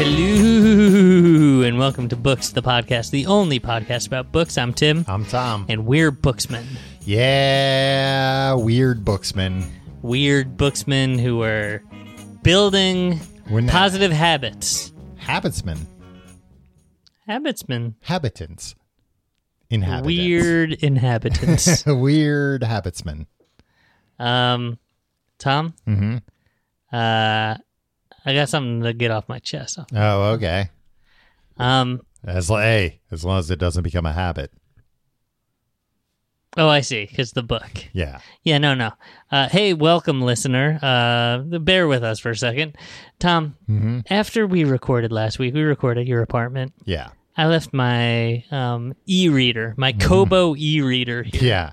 Hello and welcome to Books, the podcast, the only podcast about books. I'm Tim, I'm Tom. and we're booksmen. Yeah, weird booksman. Weird booksmen who are building We're not- positive habits. Habitsman. Habitsmen. Habitants. Inhabitants. Weird inhabitants. weird habitsman. um, Tom, Mm-hmm. uh, I got something to get off my chest. Oh, okay. Um, As l- hey, as long as it doesn't become a habit. oh, I see, because the book. Yeah. Yeah, no, no. Uh, hey, welcome, listener. Uh, bear with us for a second. Tom, Mm-hmm. after we recorded last week, we recorded your apartment. Yeah. I left my um, e-reader, my Kobo e-reader here. Yeah.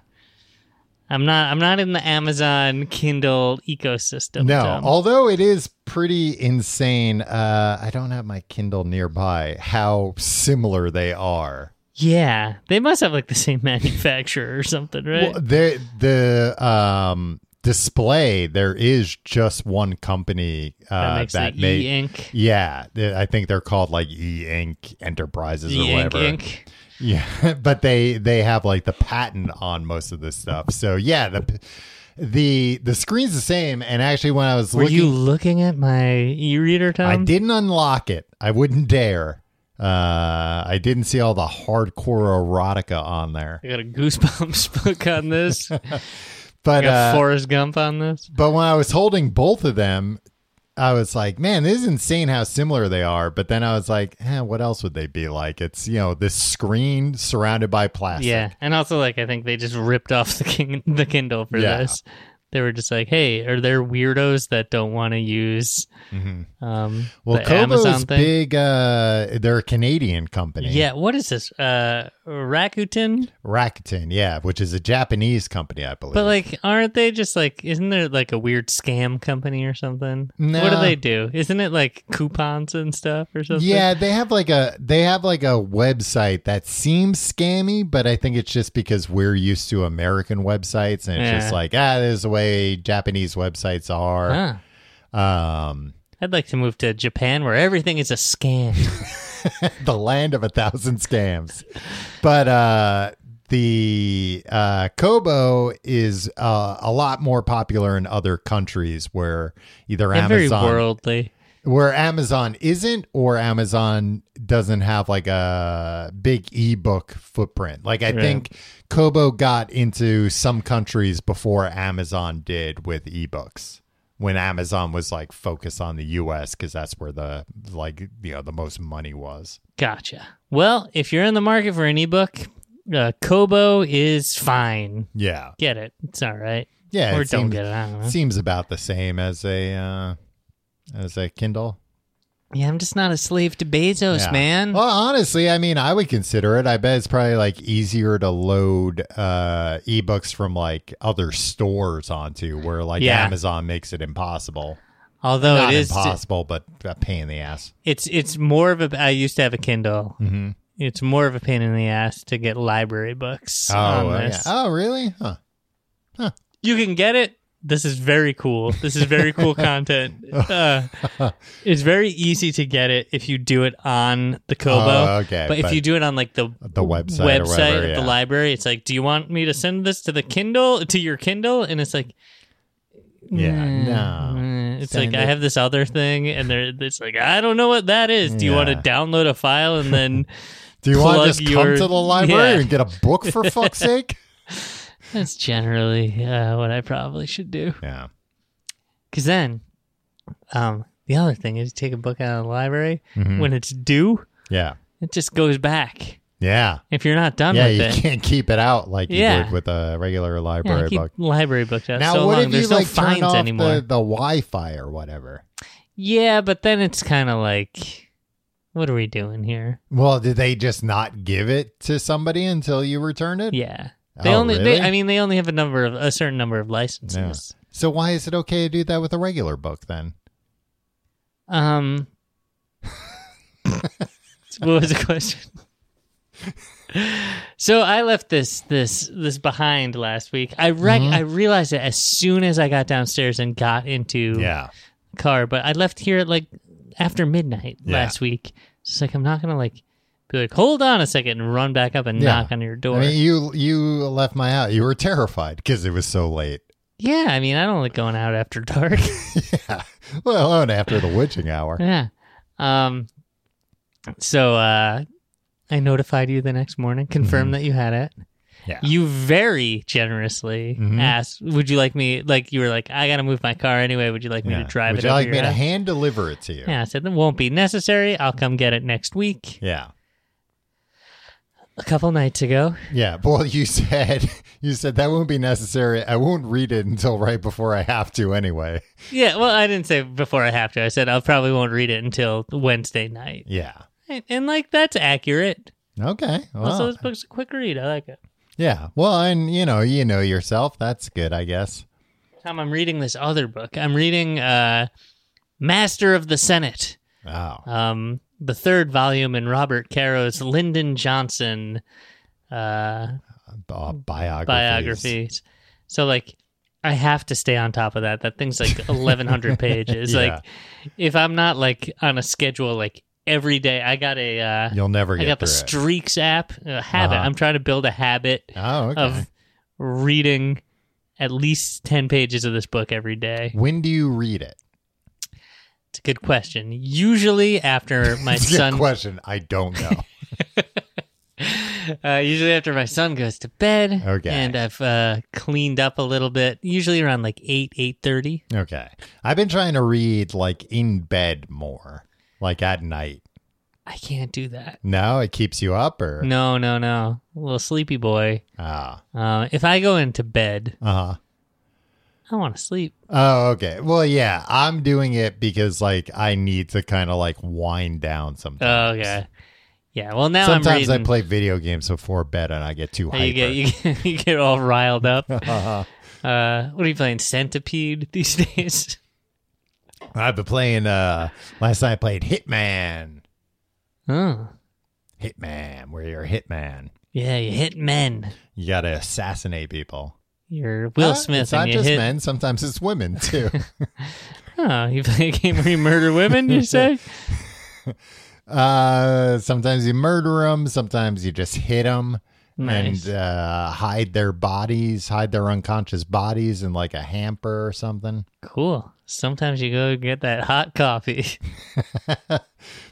I'm not. I'm not in the Amazon Kindle ecosystem. No, Tom. although it is pretty insane. Uh, I don't have my Kindle nearby. How similar they are. yeah, they must have like the same manufacturer or something, right? Well, the the um display there is just one company uh, that makes that make e-ink, yeah I think they're called like E Ink Enterprises or e-ink, whatever ink. Yeah but they they have like the patent on most of this stuff so yeah the the the screen's the same and actually when I was Were looking you looking at my e-reader, Tom? I didn't unlock it I wouldn't dare uh I didn't see all the hardcore erotica on there I got a Goosebumps book on this. I but got uh, Forrest Gump on this. But when I was holding both of them, I was like, man, this is insane how similar they are. But then I was like, eh, what else would they be like? It's, you know, this screen surrounded by plastic. Yeah, and also like I think they just ripped off the king the Kindle for Yeah. this. They were just like, "Hey, are there weirdos that don't want to use um, Mm-hmm. Well, the Kobo's Amazon thing?" big, uh, they're a Canadian company. Yeah, what is this? Uh, Rakuten? Rakuten, yeah, which is a Japanese company, I believe. But like, aren't they just like? Isn't there like a weird scam company or something? What do they do? Isn't it like coupons and stuff or something? yeah, they have like a they have like a website that seems scammy, but I think it's just because we're used to American websites, and it's Yeah. just like ah, there's a the way Japanese websites are. Huh. Um, I'd like to move to Japan where everything is a scam. the land of a thousand scams. But uh, the uh, Kobo is uh, a lot more popular in other countries where either and very Amazon worldly. Where Amazon isn't or Amazon doesn't have like a big ebook footprint. Like I Yeah. think Kobo got into some countries before Amazon did with ebooks. When Amazon was like focused on the US cuz that's where the like you know the most money was. Gotcha. Well, if you're in the market for an ebook, uh, Kobo is fine. Yeah. Get it. It's all right. Yeah, or don't seems, get it. I don't know. seems about the same as a uh as a Kindle. Yeah, I'm just not a slave to Bezos, Yeah. man. Well, honestly, I mean, I would consider it. I bet it's probably like easier to load uh, ebooks from like other stores onto, where like Yeah. Amazon makes it impossible. Although Not it is, impossible, but a pain in the ass. it's it's more of a. I used to have a Kindle. Mm-hmm. It's more of a pain in the ass to get library books Oh, uh, yeah. oh, really? Huh. Huh. You can get it. This is very cool. This is very cool content. Uh, it's very easy to get it if you do it on the Kobo. Oh, okay, But, if but you do it on like the the website or website whatever, of yeah. the library, it's like, do you want me to send this to the Kindle to your Kindle? And it's like, Yeah, "Mm, no. mm." It's Send like I have this other thing, and it's like I don't know what that is. Do you want to download a file and then? Do you want to just your- come to the library Yeah. and get a book for fuck's sake? That's generally uh, what I probably should do. Yeah. Because then, um, the other thing is, you take a book out of the library Mhm. when it's due, Yeah. it just goes back. Yeah. If you're not done Yeah, with you it, can't keep it out like you Yeah. would with a regular yeah, library keep book. library books out Now, so what long. if There's you no like fines turn off anymore. the, the Wi-Fi or whatever? Yeah, but then it's kind of like, what are we doing here? Well, did they just not give it to somebody until you returned it? Yeah, they Oh, only. really? They, I mean, they only have a number of a certain number of licenses. So why is it okay to do that with a regular book then? Um, what was the question? so I left this this this behind last week. I rec- Mm-hmm. I realized it as soon as I got downstairs and got into Yeah. the car, but I left here at like after midnight Yeah. last week. It's like I'm not gonna like be like, hold on a second and run back up and Yeah. knock on your door. I mean, you you left my house. You were terrified because it was so late. yeah, I mean, I don't like going out after dark. yeah. Well, alone after the witching hour. yeah. Um. So uh, I notified you the next morning, confirmed that you had it. Mm-hmm. Yeah. You very generously Mhm. asked, "Would you like me?" Like you were like, "I gotta move my car anyway. Would you like me Yeah. to drive Would it?" you over like your me to house?" hand deliver it to you? Yeah, I said that won't be necessary. I'll come get it next week. Yeah. A couple nights ago, Yeah. Well, you said you said that won't be necessary. I won't read it until right before I have to anyway. yeah. Well, I didn't say before I have to. I said I probably won't read it until Wednesday night, Yeah. and, and like that's accurate. Okay. Well, Also, this book's a quick read. I like it. yeah. Well, and you know, you know yourself. That's good, I guess. Tom, I'm reading this other book. I'm reading uh, Master of the Senate, Wow. um, the third volume in Robert Caro's Lyndon Johnson uh, Uh, biographies. biographies. So, like, I have to stay on top of that. That thing's like 1,100 pages. Yeah. Like, if I'm not like on a schedule, like every day, I got a. Uh, You'll never get I got the through it. Streaks app, a habit. Uh-huh. I'm trying to build a habit Oh, okay. of reading at least 10 pages of this book every day. when do you read it? A good question. Usually after my It's a good son, question. I don't know. uh, usually after my son goes to bed, Okay. and I've uh, cleaned up a little bit. Usually around like eight, eight thirty. okay. I've been trying to read like in bed more, like at night. I can't do that. No, it keeps you up, or No, no, no. A little sleepy boy. ah, Uh, if I go into bed, uh huh. I want to sleep. Oh, okay. Well, yeah, I'm doing it because like I need to kind of like wind down sometimes. Oh, okay. Yeah. Well, now I'm Sometimes. I play video games before bed and I get too hyper. you get you get, you get all riled up. Uh-huh. Uh, what are you playing? Centipede these days? I've been playing. uh Last night I played Hitman. Oh, Hitman, where you're a hitman. yeah. You hit men. You got to assassinate people. You're Will Uh, Smith, It's and not you just hit. men. Sometimes it's women too. Oh, you play a game where you murder women? You say? uh Sometimes you murder them. Sometimes you just hit them. Nice. and uh, hide their bodies, hide their unconscious bodies in like a hamper or something. Cool. Sometimes you go get that hot coffee.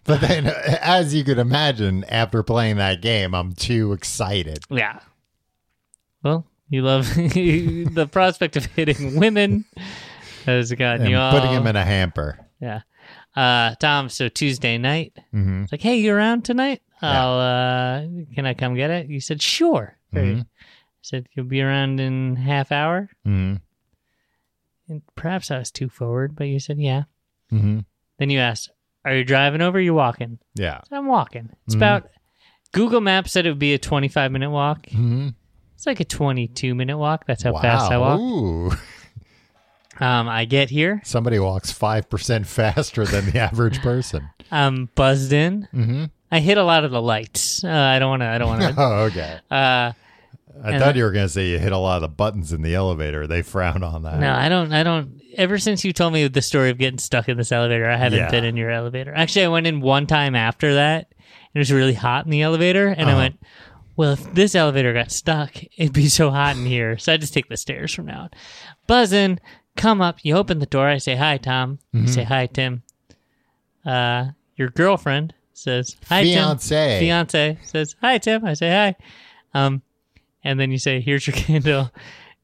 But then, as you could imagine, after playing that game, I'm too excited. yeah. Well, you love the prospect of hitting women has gotten And you all. putting him in a hamper. yeah. Uh, Tom. So Tuesday night, hmm it's like, hey, you around tonight? Yeah. I'll. uh Can I come get it? You said sure. Mhm. I said you'll be around in half hour. hmm And perhaps I was too forward, but you said yeah. hmm Then you asked, "Are you driving over? Or you walking?" Yeah. So I'm walking. It's Mhm. about Google Maps said it would be a 25 minute walk. It's like a 22 minute walk. That's how wow. fast I walk. Ooh. Um, I get here. Somebody walks 5% faster than the average person. I'm buzzed in. hmm I hit a lot of the lights. Uh, I don't want to. I don't want to. Oh, okay. uh, I thought I- you were going to say you hit a lot of the buttons in the elevator. They frown on that. no, I don't. I don't. Ever since you told me the story of getting stuck in this elevator, I haven't Yeah. been in your elevator. Actually, I went in one time after that. and It was really hot in the elevator, and I Uh-huh. went, "Well, if this elevator got stuck, it'd be so hot in here." So I just take the stairs from now on. Buzzing, come up. You open the door. I say, "Hi, Tom." Mm-hmm. You say, "Hi, Tim." Uh, your girlfriend says, "Hi, Fiance. Tim." Fiance says, "Hi, Tim." I say, "Hi." Um, and then you say, "Here's your candle,"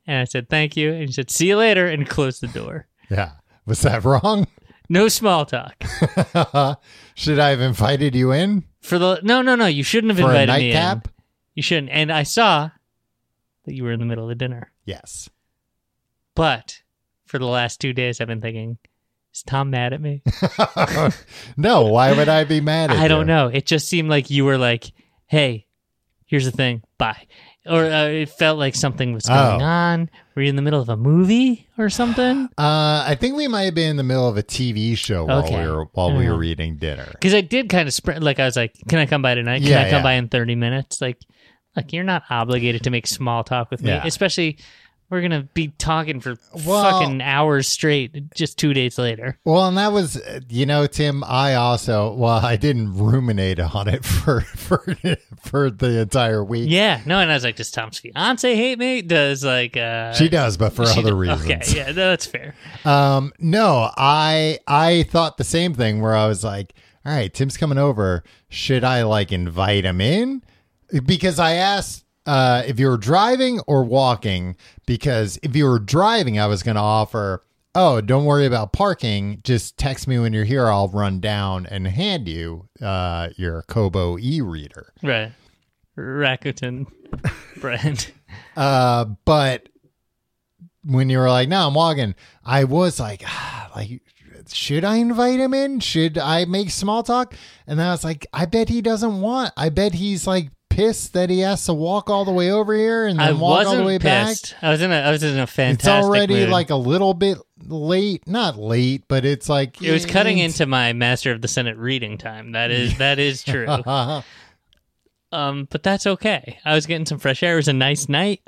and I said, "Thank you." And you said, "See you later," and close the door. Yeah. Was that wrong? No small talk. Should I have invited you in For the no, no, no. You shouldn't have for a invited me in. You shouldn't. And I saw that you were in the middle of dinner. Yes. But for the last two days, I've been thinking, is Tom mad at me? no, why would I be mad at you? I don't know. It just seemed like you were like, "Hey, here's the thing, bye," or uh, it felt like something was going Oh. on. Were you in the middle of a movie or something? Uh, I think we might have been in the middle of a TV show while Okay. we were while we were eating dinner. Because I did kind of sprint. Like I was like, "Can I come by tonight? Can Yeah, I come yeah. by in thirty minutes?" Like, like you're not obligated to make small talk with me, Yeah. especially We're gonna be talking for Well- fucking hours straight. Just two days later. Well, and that was, uh, you know, Tim. I also, well, I didn't ruminate on it for for for the entire week. Yeah, no, and I was like, does Tom's fiance hate me? Does like uh She does, but for she other do- reasons. Okay, yeah, no, that's fair. Um, no, I I thought the same thing where I was like, all right, Tim's coming over. Should I like invite him in? Because I asked uh if you were driving or walking, because if you were driving, I was gonna offer, oh, don't worry about parking. Just text me when you're here, I'll run down and hand you uh your Kobo e reader. Right, Rakuten brand. Uh, but when you were like, "No, I'm walking," I was like, ah, "Like, should I invite him in? Should I make small talk?" And then I was like, "I bet he doesn't want. I bet he's like pissed that he has to walk all the way over here and then I walk all the way pissed. I was in a I was in a back." fantastic. It's already mood. like a little bit late. Not late, but it's like it was cutting it's- into my Master of the Senate reading time. That is that is true. Um, but that's okay. I was getting some fresh air. It was a nice night.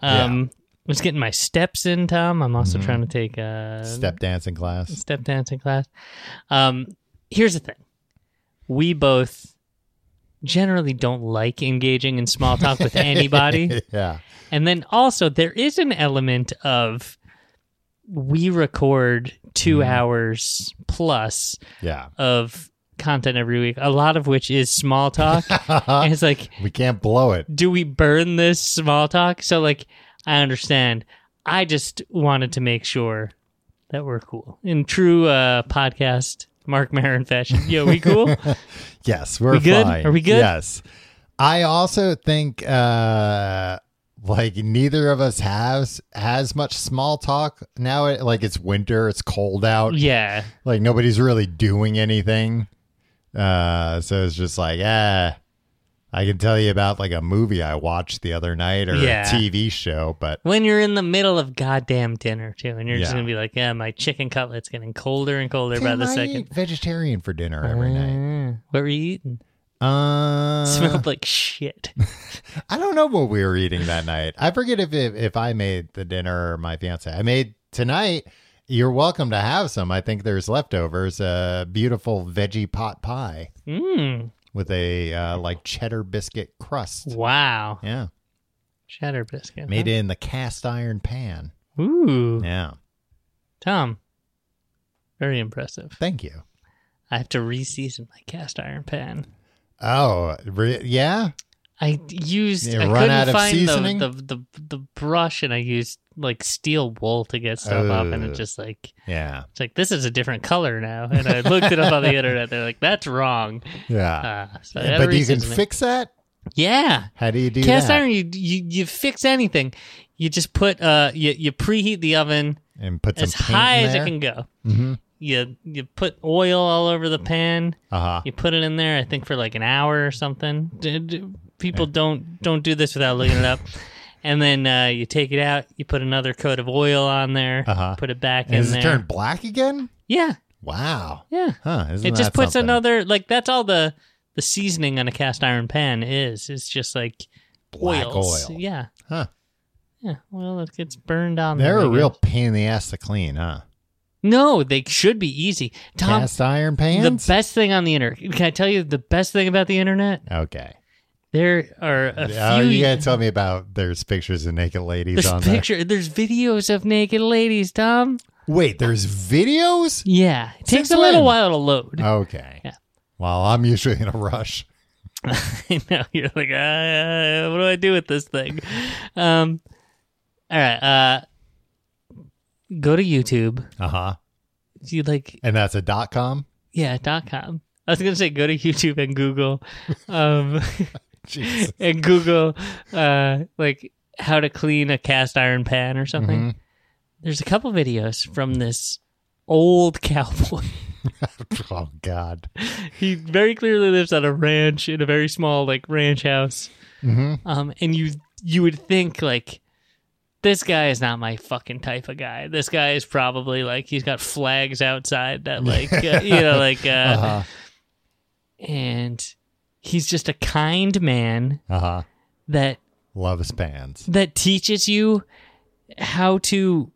Um, I was getting my steps in, Tom. I'm also trying to take a Step dancing class. step dancing class. Um, here's the thing: we both generally don't like engaging in small talk with anybody, yeah. and then also there is an element of we record 2 hours plus Yeah. of content every week, a lot of which is small talk. and it's like, We can't blow it. do we burn this small talk? So, like, I understand. I just wanted to make sure that we're cool in true uh, podcast Marc Maron fashion. Yo, we cool? Yes, we're We good? fine. Are we good? Yes. I also think uh like neither of us has has much small talk now It, like it's winter, it's cold out. yeah. Like nobody's really doing anything. Uh so it's just like, ah I can tell you about like a movie I watched the other night or Yeah. a TV show, but When you're in the middle of goddamn dinner, too, and you're just going to be like, yeah, my chicken cutlet's getting colder and colder by the I second. vegetarian for dinner every night. Ah, what were you eating? Uh, Smelled like shit. I don't know what we were eating that night. I forget if, if if I made the dinner or my fiance. I made tonight. You're welcome to have some. I think there's leftovers. A beautiful veggie pot pie Mmm. With a uh, like cheddar biscuit crust. Wow. Yeah, Cheddar biscuit. made huh? in the cast iron pan. Ooh. Yeah, Tom. Very impressive. thank you. I have to reseason my cast iron pan. Oh, re- yeah. I used You I run couldn't out of find seasoning? the, the the the brush and I used like steel wool to get stuff up and it's just like Yeah, it's like this is a different color now and I looked it up on the internet they're like that's wrong. yeah. Uh, so but you can fix that. Yeah. How do you do Cast that? iron you, you you fix anything. You just put uh you you preheat the oven and put some as high as it can go. Mm-hmm. You you put oil all over the pan. Uh huh. You put it in there, I think, for like an hour or something. People don't don't do this without looking it up. And then uh, you take it out. You put another coat of oil on there. Uh-huh. Put it back And in does there. it turn black again? yeah, Wow. yeah. Huh. Isn't it just puts something? another like that's all the the seasoning on a cast iron pan is. It's just like Black oils. oil. Yeah, Huh. yeah. Well, it gets burned on. They're there, a real pain in the ass to clean, huh? No, they should be easy. Tom, Cast iron pans. the best thing on the internet. Can I tell you the best thing about the internet? okay. There are a Oh, few. you gotta tell me about there's pictures of naked ladies There's on there. picture. There's videos of naked ladies, Tom. Wait, there's videos? Yeah, it takes Since a little when? while to load. Okay. Yeah. Well, I'm usually in a rush. I know you're like, uh, what do I do with this thing? Um, all right. Uh, go to YouTube. Uh huh. You like, And that's a dot com. yeah, dot com. I was gonna say go to YouTube and Google, um. and Google, uh, like how to clean a cast iron pan or something. Mhm. There's a couple videos from this old cowboy. Oh God. he very clearly lives on a ranch in a very small like ranch house hmm um and you you would think like this guy is not my fucking type of guy this guy is probably like he's got flags outside that like uh, you know like uh Uh huh. and he's just a kind man Uh huh. that Loves pans. that teaches you how to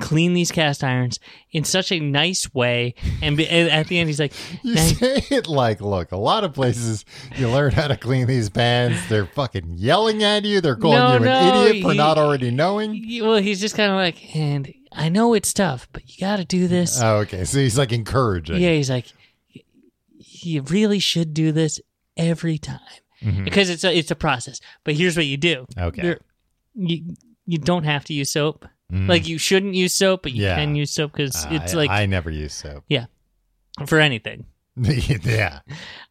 clean these cast irons in such a nice way. And, be, and at the end, he's like, You say it like, look, a lot of places you learn how to clean these pans. They're fucking yelling at you. They're calling No, you an no, idiot for he- not already knowing. well, he's just kind of like, and I know it's tough, but you got to do this. Oh, okay. So he's like encouraging. yeah, he's like, you really should do this every time Mhm. because it's a it's a process. But here's what you do. Okay. There- you you don't have to use soap. Mhm. Like you shouldn't use soap, but you Yeah. can use soap because it's I, like I never use soap. Yeah, for anything. yeah.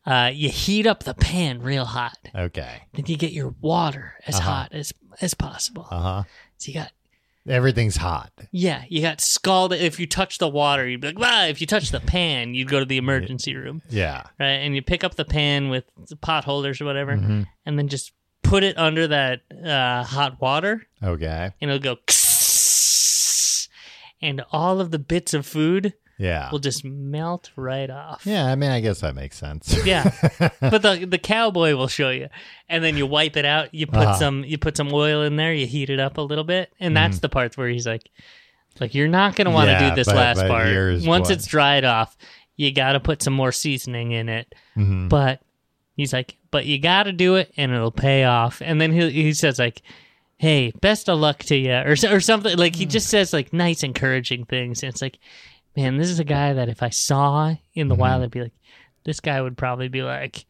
Uh, you heat up the pan real hot. Okay. Then you get your water as Uh-huh. hot as as possible. Uh huh. So you got Everything's hot. yeah, you got scalded. If you touch the water, you'd be like, ah. If you touch the pan, you'd go to the emergency room, Yeah. right? And you pick up the pan with the pot holders or whatever, Mhm. and then just put it under that uh, hot water, Okay. and it'll go. And all of the bits of food Yeah. will just melt right off. Yeah. I mean, I guess that makes sense. Yeah. but the the cowboy will show you, and then you wipe it out. You put Uh-huh. some you put some oil in there. You heat it up a little bit, and that's the part where he's like, like you're not gonna want to. Yeah, do this but- last but part. here's Once what- it's dried off, you got to put some more seasoning in it. Mhm. But he's like, but you got to do it, and it'll pay off. And then he he says like. Hey, best of luck to you, or or something like he just says like nice, encouraging things, and it's like, man, this is a guy that if I saw in the Mm-hmm. wild, I'd be like, this guy would probably be like,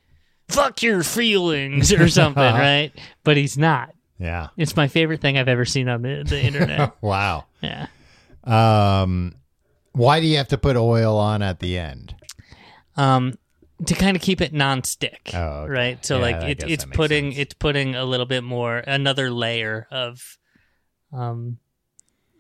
fuck your feelings or something, right? But he's not. Yeah. It's my favorite thing I've ever seen on the, the internet. Wow. yeah. Um, why do you have to put oil on at the end? Um, to kind of keep it non-stick, Oh, okay. right? So Yeah, like it, it's putting sense. it's putting a little bit more another layer of um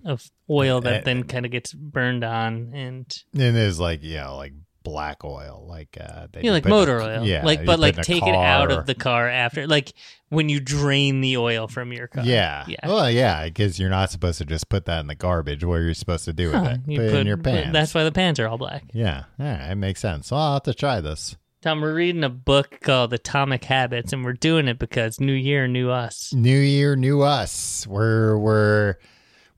of oil that Uh, then kind of gets burned on and And there's like, you know, like black oil, like uh, yeah, you like put in a motor oil, Yeah, like but like take it out of the car after, like when you drain the oil from your car. Yeah. yeah. Well, yeah, because you're not supposed to just put that in the garbage. What are supposed to do with Huh, it? you put, it in your put- pants. That's why the pants are all black. yeah. All right. It makes sense. Well, I'll have to try this. Tom, we're reading a book called Atomic Habits, and we're doing it because New Year, New Us. New year, new us. We're we're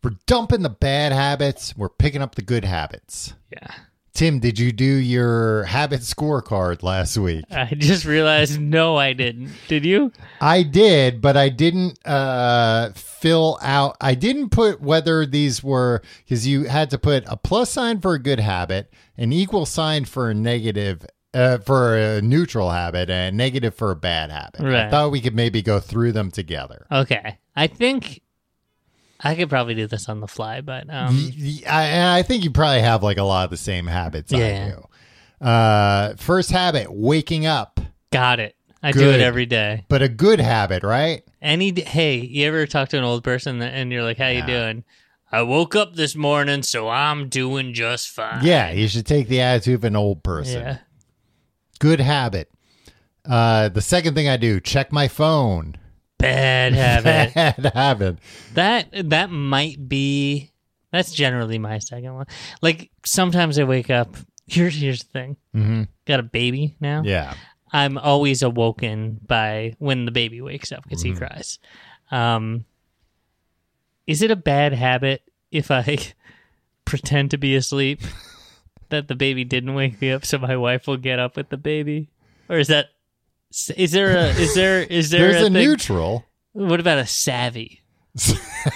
we're dumping the bad habits. We're picking up the good habits. Yeah. Tim, did you do your habit scorecard last week? I just realized, no, I didn't. Did you? I did, but I didn't uh, fill out. I didn't put whether these were because you had to put a plus sign for a good habit, an equal sign for a negative, uh, for a neutral habit, and a negative for a bad habit. I thought we could maybe go through them together. Okay. I think I could probably do this on the fly, but um, I, I think you probably have like a lot of the same habits I Yeah. do. Uh, first habit, waking up, got it. I do it every day. but a good habit, right? Any d- hey, you ever talk to an old person and you're like, "How you doing?" I woke up this morning, so I'm doing just fine. Yeah, you should take the attitude of an old person. Yeah. good habit. Uh, the second thing I do, check my phone. Bad habit. Bad habit. That that might be that's generally my second one. Like sometimes I wake up. Here's here's the thing. hmm Got a baby now. Yeah. I'm always awoken by when the baby wakes up because he cries. Um, is it a bad habit if I pretend to be asleep that the baby didn't wake me up so my wife will get up with the baby, or is that is there a is there is there There's a, a, neutral. What about a savvy?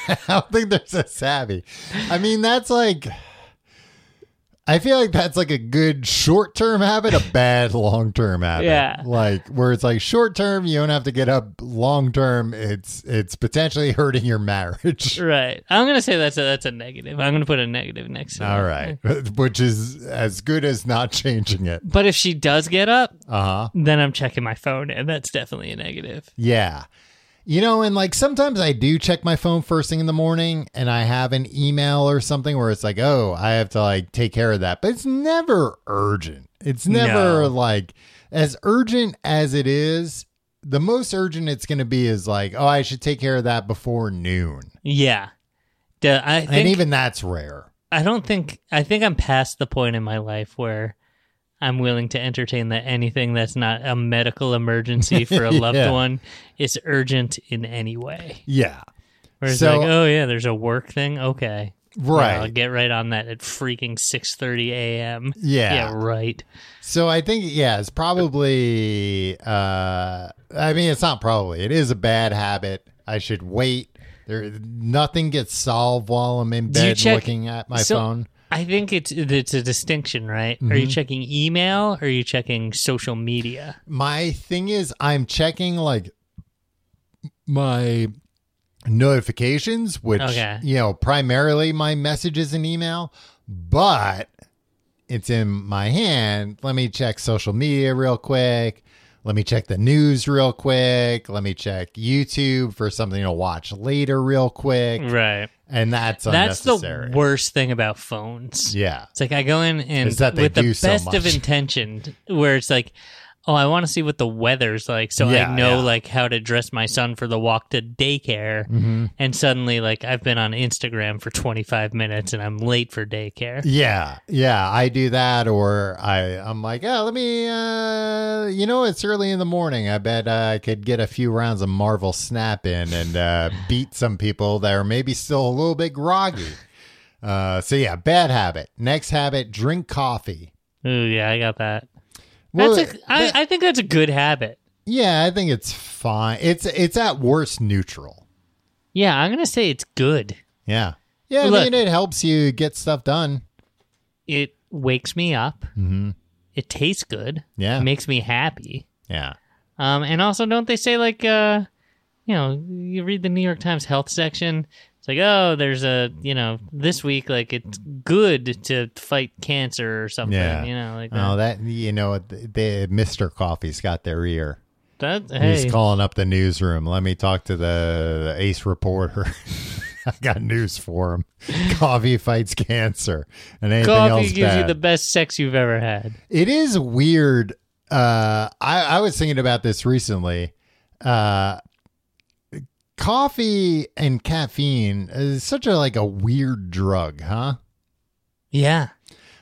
I don't think there's a savvy. I mean, that's like. I feel like that's like a good short term habit, a bad long term habit. Yeah. Like where it's like short term, you don't have to get up. Long term, it's it's potentially hurting your marriage. Right. I'm gonna say that's a that's a negative. I'm gonna put a negative next to it. All right, which is as good as not changing it. But if she does get up, Uh huh. then I'm checking my phone, and that's definitely a negative. Yeah. You know, and like sometimes I do check my phone first thing in the morning and I have an email or something where it's like, oh, I have to like take care of that. But it's never urgent. It's never No. like as urgent as it is. The most urgent it's going to be is like, oh, I should take care of that before noon. Yeah. Duh, I think, and even that's rare. I don't think I think I'm past the point in my life where I'm willing to entertain that anything that's not a medical emergency for a loved Yeah. one is urgent in any way. Yeah. Where it's So- like, oh yeah, there's a work thing. Okay, Right. I'll get right on that at freaking six thirty a.m. Yeah. yeah, right. So I think yeah, it's probably uh I mean it's not probably. It is a bad habit. I should wait. There nothing gets solved while I'm in bed check- looking at my so- phone. I think it's it's a distinction, right? Are Mm-hmm. you checking email or are you checking social media? My thing is I'm checking like my notifications, which Okay. you know, primarily my messages and email, but it's in my hand. Let me check social media real quick. Let me check the news real quick. Let me check YouTube for something to watch later real quick. Right. And that's That's the worst thing about phones. Yeah. It's like I go in and Is that they with the so best of intention, where it's like, oh, I want to see what the weather's like, so Yeah, I know yeah. like how to dress my son for the walk to daycare. Mm-hmm. And suddenly, like I've been on Instagram for 25 minutes and I'm late for daycare. Yeah, yeah, I do that, or I, I'm like, oh, let me, uh, you know, it's early in the morning. I bet uh, I could get a few rounds of Marvel Snap in and uh, beat some people that are maybe still a little bit groggy. Uh, so yeah, bad habit. Next habit: drink coffee. Ooh, yeah, I got that. Well, That's a, I, I think that's a good habit. yeah, I think it's fine. It's it's at worst neutral. Yeah, I'm gonna say it's good. Yeah, yeah. I mean, it helps you get stuff done. It wakes me up. hmm It tastes good. Yeah, It makes me happy. yeah. Um, and also, don't they say like, uh, you know, you read the New York Times health section. It's like, oh, there's a, you know, this week like it's good to fight cancer or something. Yeah. You know, like that. Oh, that you know, the, the Mister Coffee's got their ear. that He's calling up the newsroom. Let me talk to the, the ace reporter. I've got news for him. Coffee fights cancer, and anything coffee else gives bad. you the best sex you've ever had. it is weird. Uh, I, I was thinking about this recently. Uh, coffee and caffeine is such a like a weird drug, huh? Yeah.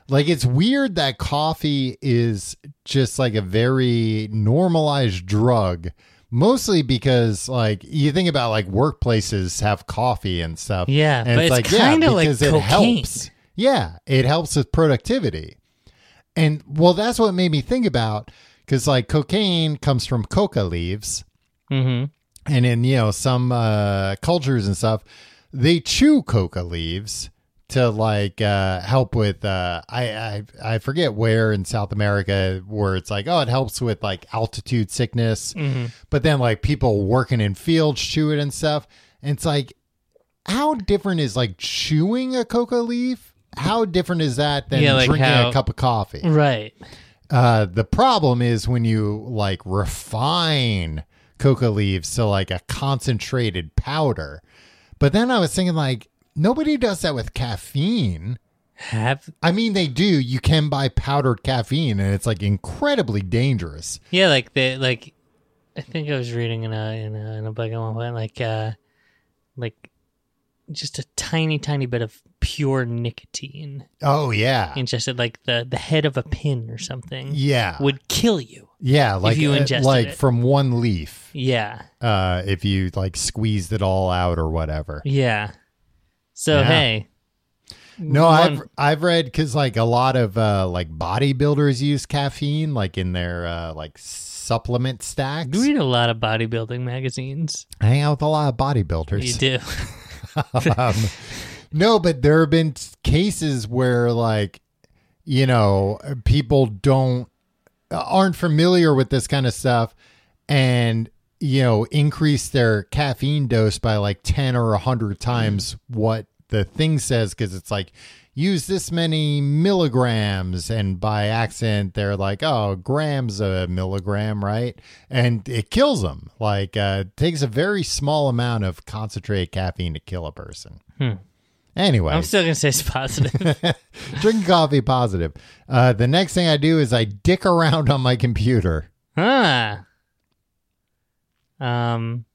Like it's weird that coffee is just like a very normalized drug, mostly because like you think about like workplaces have coffee and stuff. Yeah, and but it's, it's like yeah, kinda like because it helps. Yeah, it helps with productivity, and well, that's what made me think about because like cocaine comes from coca leaves, Mm-hmm. And in you know some uh, cultures and stuff, they chew coca leaves to like uh, help with. Uh, I, I I forget where in South America where it's like oh it helps with like altitude sickness, Mm-hmm. but then like people working in fields chew it and stuff, and it's like how different is like chewing a coca leaf? How different is that than Yeah, like drinking how- a cup of coffee? Right. Uh, the problem is when you like refine coca leaves to like a concentrated powder. But then I was thinking like nobody does that with caffeine. Have I mean they do. You can buy powdered caffeine and it's like incredibly dangerous. yeah, like the like. I think I was reading in a in a, in a book at one point, like uh, like just a tiny, tiny bit of pure nicotine Oh yeah. ingested, like the the head of a pin or something, Yeah. would kill you. Yeah, like you uh, ingested like it. from one leaf. Yeah, Uh if you like squeezed it all out or whatever. yeah. So Yeah. hey, No, one- I've I've read because like a lot of uh, like bodybuilders use caffeine like in their uh, like supplement stacks. you read a lot of bodybuilding magazines. I hang out with a lot of bodybuilders. You do. um, no, but there have been cases where like you know people don't aren't familiar with this kind of stuff and you know increase their caffeine dose by like 10 or 100 times what the thing says because it's like use this many milligrams and by accident they're like oh grams a milligram right? And it kills them like uh it takes a very small amount of concentrated caffeine to kill a person. Hmm. Anyway I'm still gonna say it's positive. drinking coffee positive uh the next thing i do is i dick around on my computer huh. Um,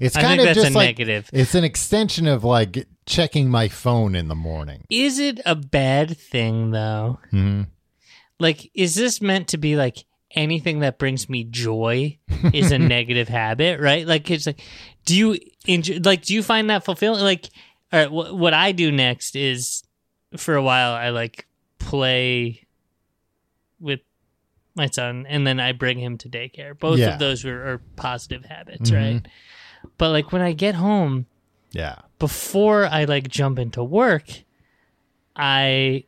it's I kind of that's just a like negative. it's an extension of like checking my phone in the morning Is it a bad thing though? hmm Like, is this meant to be like anything that brings me joy is a negative habit, right? Like it's like, do you enjoy, like do you find that fulfilling? Like, all right, wh- what I do next is for a while I like play with my son and then I bring him to daycare. Both Yeah. of those are, are positive habits, Mhm. right? But like when I get home, Yeah. before I like jump into work, I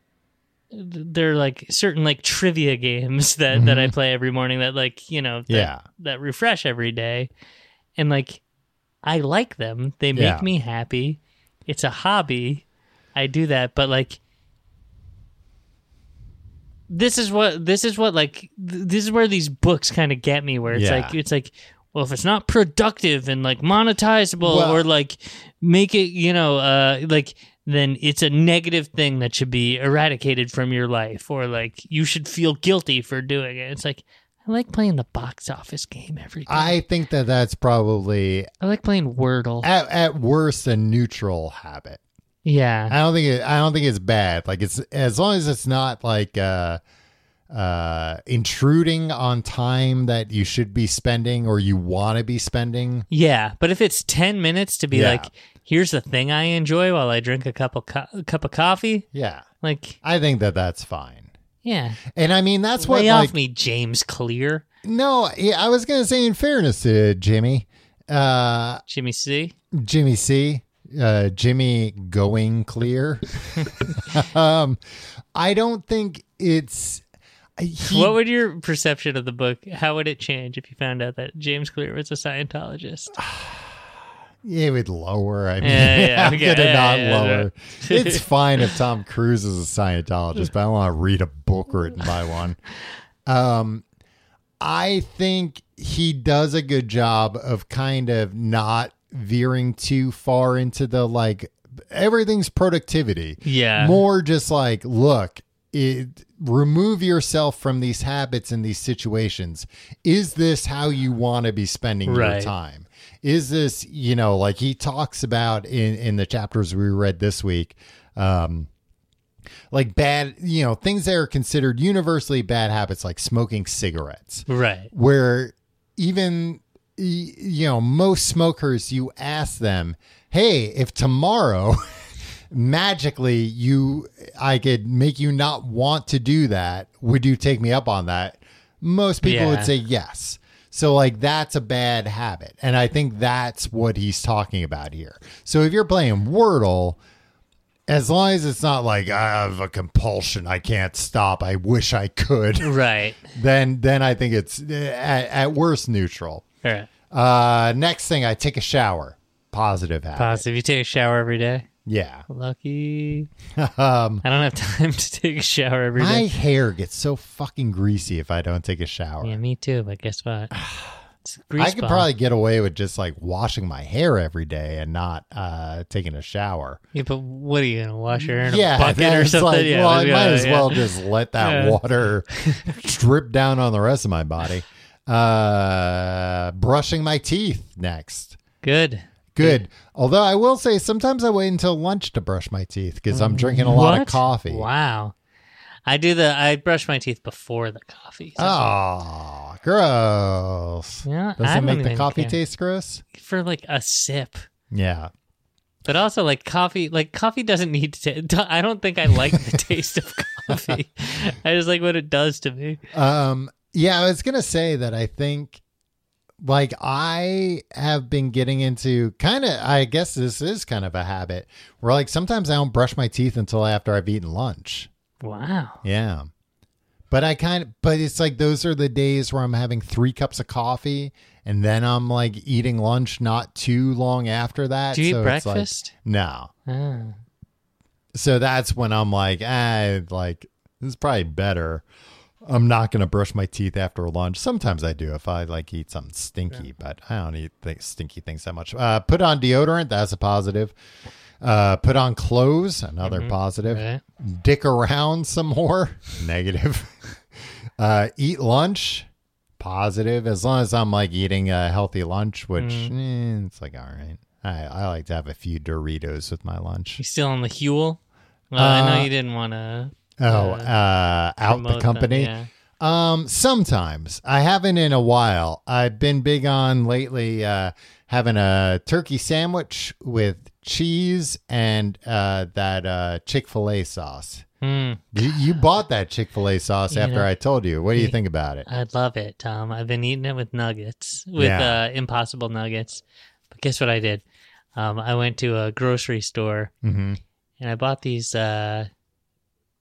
there are like certain like trivia games that that I play every morning that like you know that, Mm-hmm. Yeah. that refresh every day, and like I like them. They make Yeah. me happy. It's a hobby. I do that, but like this is what this is what like th- this is where these books kind of get me where it's Yeah. like it's like well if it's not productive and like monetizable Well- or like make it you know uh like then it's a negative thing that should be eradicated from your life or like you should feel guilty for doing it it's like i like playing the box office game every day i, think that that's probably I like playing wordle at, at worst a neutral habit. yeah I don't think it, I don't think it's bad. Like it's as long as it's not like uh uh intruding on time that you should be spending or you want to be spending. yeah but if it's 10 minutes to be Yeah. like here's the thing i enjoy while i drink a cup of co- cup of coffee Yeah. like I think that that's fine. Yeah And I mean that's what lay like off me james clear no, yeah, I was going to say in fairness to Jimmy, uh jimmy c Jimmy C, uh, Jimmy going clear. um, I don't think it's. He, what would your perception of the book how would it change if you found out that james clear was a scientologist it would lower. I mean, Yeah, yeah, I'm okay, gonna yeah, not yeah, lower. it's fine if Tom Cruise is a Scientologist, but I want to read a book written by one. Um, I think he does a good job of kind of not veering too far into the like everything's productivity. yeah more just like look it remove yourself from these habits and these situations is this how you want to be spending your time is this you know like he talks about in in the chapters we read this week um like bad you know things that are considered universally bad habits like smoking cigarettes. Right. Where even you know most smokers you ask them hey if tomorrow magically you i could make you not want to do that would you take me up on that? Most people Yeah. would say yes so like that's a bad habit and i think that's what he's talking about here so if you're playing wordle as long as it's not like i have a compulsion i can't stop i wish i could right then then I think it's uh, at, at worst neutral. all right Uh, next thing, I take a shower. Positive habit. positive you take a shower every day Yeah. lucky Um, i don't have time to take a shower every my day hair gets so fucking greasy if I don't take a shower. yeah me too but guess what it's a grease I could bomb. probably get away with just like washing my hair every day and not uh, taking a shower. yeah but what are you gonna wash your hair in yeah, a bucket or it's something like, yeah well, I might as yeah. well just let that Yeah. water drip down on the rest of my body. Uh, brushing my teeth next. good Good. Although I will say sometimes I wait until lunch to brush my teeth because I'm drinking a lot of coffee. wow i do the i brush my teeth before the coffee so- Oh, gross. Yeah, Does I it make the coffee care. taste gross? for like a sip Yeah. But also, like coffee, like coffee doesn't need to. ta- I don't think I like the taste of coffee. I just like what it does to me. Um, yeah, I was going to say that I think like I have been getting into kind of, I guess this is kind of a habit where like sometimes I don't brush my teeth until after I've eaten lunch. Wow. Yeah. But I kind of, but it's like those are the days where I'm having three cups of coffee and then I'm like eating lunch not too long after that. Do you eat So like- breakfast? no. Ah. So that's when I'm like, ah, like this is probably better. I'm not gonna brush my teeth after lunch. Sometimes I do if I like eat something stinky, but I don't eat th- stinky things that much. Uh, put on deodorant. That's a positive. Uh, put on clothes. Another positive. Right. Dick around some more. Negative. Uh, eat lunch. Positive. As long as I'm like eating a healthy lunch, which eh, it's like all right. I, I like to have a few Doritos with my lunch. You still on the Huel? Well, I know Uh, you didn't want to. Oh, uh, out the promote them, company. yeah. Um, sometimes I haven't in a while. I've been big on lately uh, having a turkey sandwich with cheese and uh, that uh, Chick Fil A sauce. Mm, You, you bought that Chick Fil A sauce You after know- I told you. What do you think about it? I love it, Tom. I've been eating it with nuggets, with Yeah. uh, Impossible Nuggets. But guess what I did? Um, I went to a grocery store hmm and I bought these uh,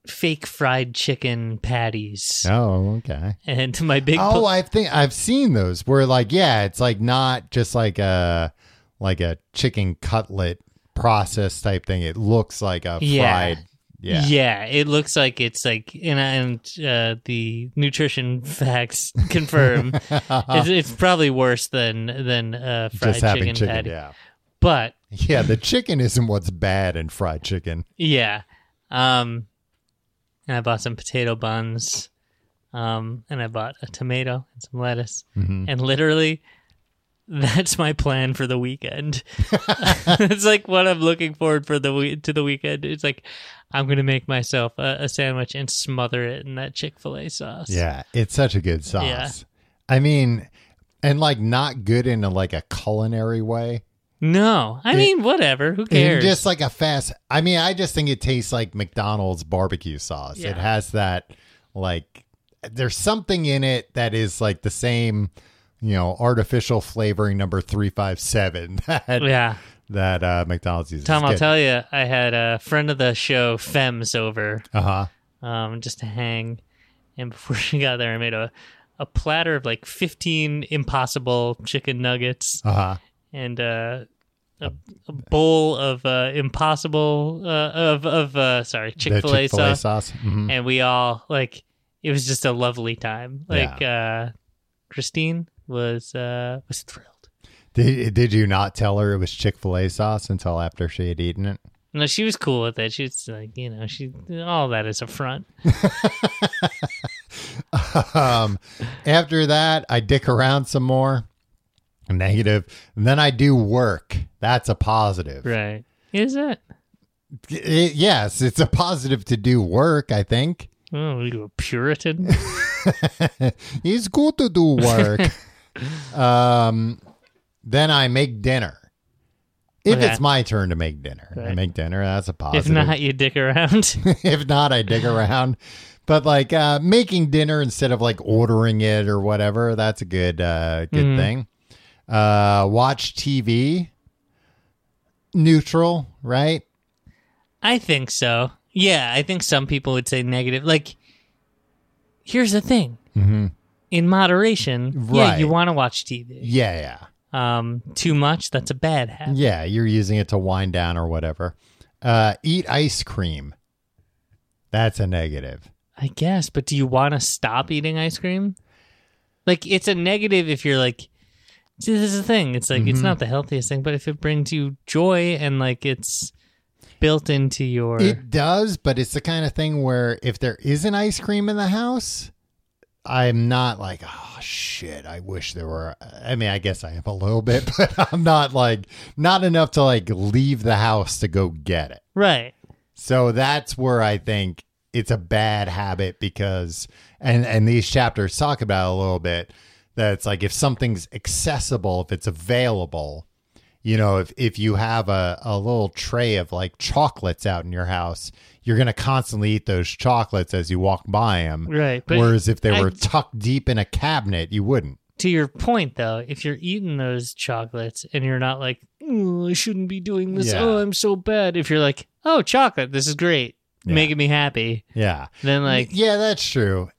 fake fried chicken patties. Oh, okay. And my big Oh, I think I've seen those. Where like, yeah, it's like not just like a like a chicken cutlet process type thing. It looks like a Yeah. fried. Yeah. Yeah, it looks like it's like, and, and uh, the nutrition facts confirm it's, it's probably worse than than uh, fried just chicken, chicken. patty. Yeah. But Yeah, the chicken isn't what's bad in fried chicken. yeah, um, and I bought some potato buns, um, and I bought a tomato and some lettuce, Mhm. and literally. That's my plan for the weekend. it's like what I'm looking forward for the we- to the weekend. It's like I'm gonna make myself a, a sandwich and smother it in that Chick Fil A sauce. Yeah, it's such a good sauce. Yeah. I mean, and like not good in a, like a culinary way. No, I mean whatever. Who cares? just like a fast. I mean, I just think it tastes like McDonald's barbecue sauce. Yeah. It has that like there's something in it that is like the same, you know, artificial flavoring number three five seven that yeah, that uh, McDonald's uses. Tom. I'll tell you, I had a friend of the show, Fems, over Uh huh. um, just to hang, and before she got there, I made a a platter of like 15 impossible chicken nuggets Uh huh. And uh, a, a bowl of uh, impossible uh, of of uh, sorry Chick Fil A Chick-fil-A sauce, sauce. Mhm. and we all like it was just a lovely time. Like uh, Christine was uh, was thrilled. Did did you not tell her it was Chick Fil A sauce until after she had eaten it? No, she was cool with it. She's like, you know, she all that is a front. um, after that, I dick around some more. Negative. And then I do work. That's a positive. Right. Is it? It- yes, it's a positive to do work, I think. Oh, are you a Puritan? it's good to do work. um, then I make dinner. If Okay. it's my turn to make dinner, I Right. make dinner. That's a positive. if positive. not, you dick around. if not, I dig around. But like uh, making dinner instead of like ordering it or whatever, that's a good uh, good Mhm. thing. Uh, watch TV. Neutral, right? I think so. Yeah, I think some people would say negative. Like, here's the thing: Mm-hmm. in moderation, yeah, Right. you want to watch TV. Yeah, yeah, Um, too much, that's a bad habit. yeah. You're using it to wind down or whatever. Uh, eat ice cream. That's a negative. I guess, but do you want to stop eating ice cream? Like, it's a negative if you're like, see, this is the thing. It's like, it's Mhm. not the healthiest thing, but if it brings you joy and like it's built into your. It does, but it's the kind of thing where if there is an ice cream in the house, I'm not like, oh shit, I wish there were. I mean, I guess I am a little bit, but I'm not like, not enough to like leave the house to go get it. right. So that's where I think it's a bad habit because, and, and these chapters talk about it a little bit that it's like if something's accessible, if it's available, you know, if, if you have a, a little tray of like chocolates out in your house, you're going to constantly eat those chocolates as you walk by them. Right. Whereas if they I- were tucked deep in a cabinet, you wouldn't. to your point though, if you're eating those chocolates and you're not like, oh, I shouldn't be doing this. Yeah. Oh, I'm so bad. If you're like, oh, chocolate, this is great, Yeah. making me happy, Yeah. then like yeah, that's true.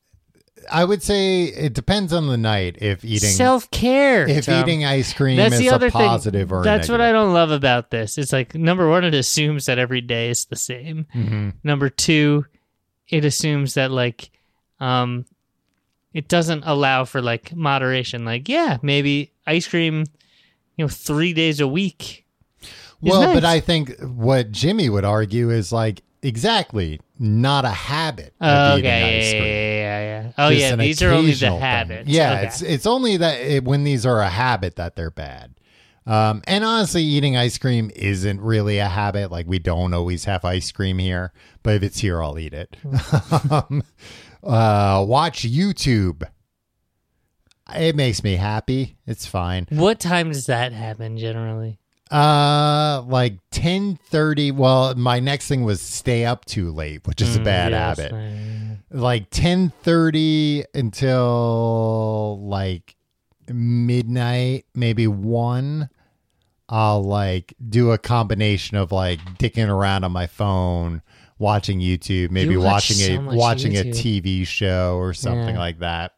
I would say it depends on the night if eating self care. if eating ice cream That's is the other a thing. positive or a That's what I don't love about this. It's like number one, it assumes that every day is the same. Mhm. Number two, it assumes that like, um, it doesn't allow for like moderation. Like, yeah, maybe ice cream, you know, three days a week. Well, but. I think what Jimmy would argue is like exactly not a habit of Oh, eating okay, ice yeah, cream. yeah, yeah, yeah. Oh, Just yeah. an These are only the occasional thing. habits. Yeah, Okay. it's it's only that it, when these are a habit that they're bad. Um, and honestly, eating ice cream isn't really a habit. Like we don't always have ice cream here, but if it's here, I'll eat it. um, Uh, watch YouTube. It makes me happy. It's fine. What time does that happen generally? Uh, like ten thirty. Well, my next thing was stay up too late, which is a Mm, bad habit. Like ten thirty until like midnight, maybe one. I'll like do a combination of like dicking around on my phone, watching YouTube, maybe You watch watching so a much watching a YouTube. TV show or something Yeah. like that.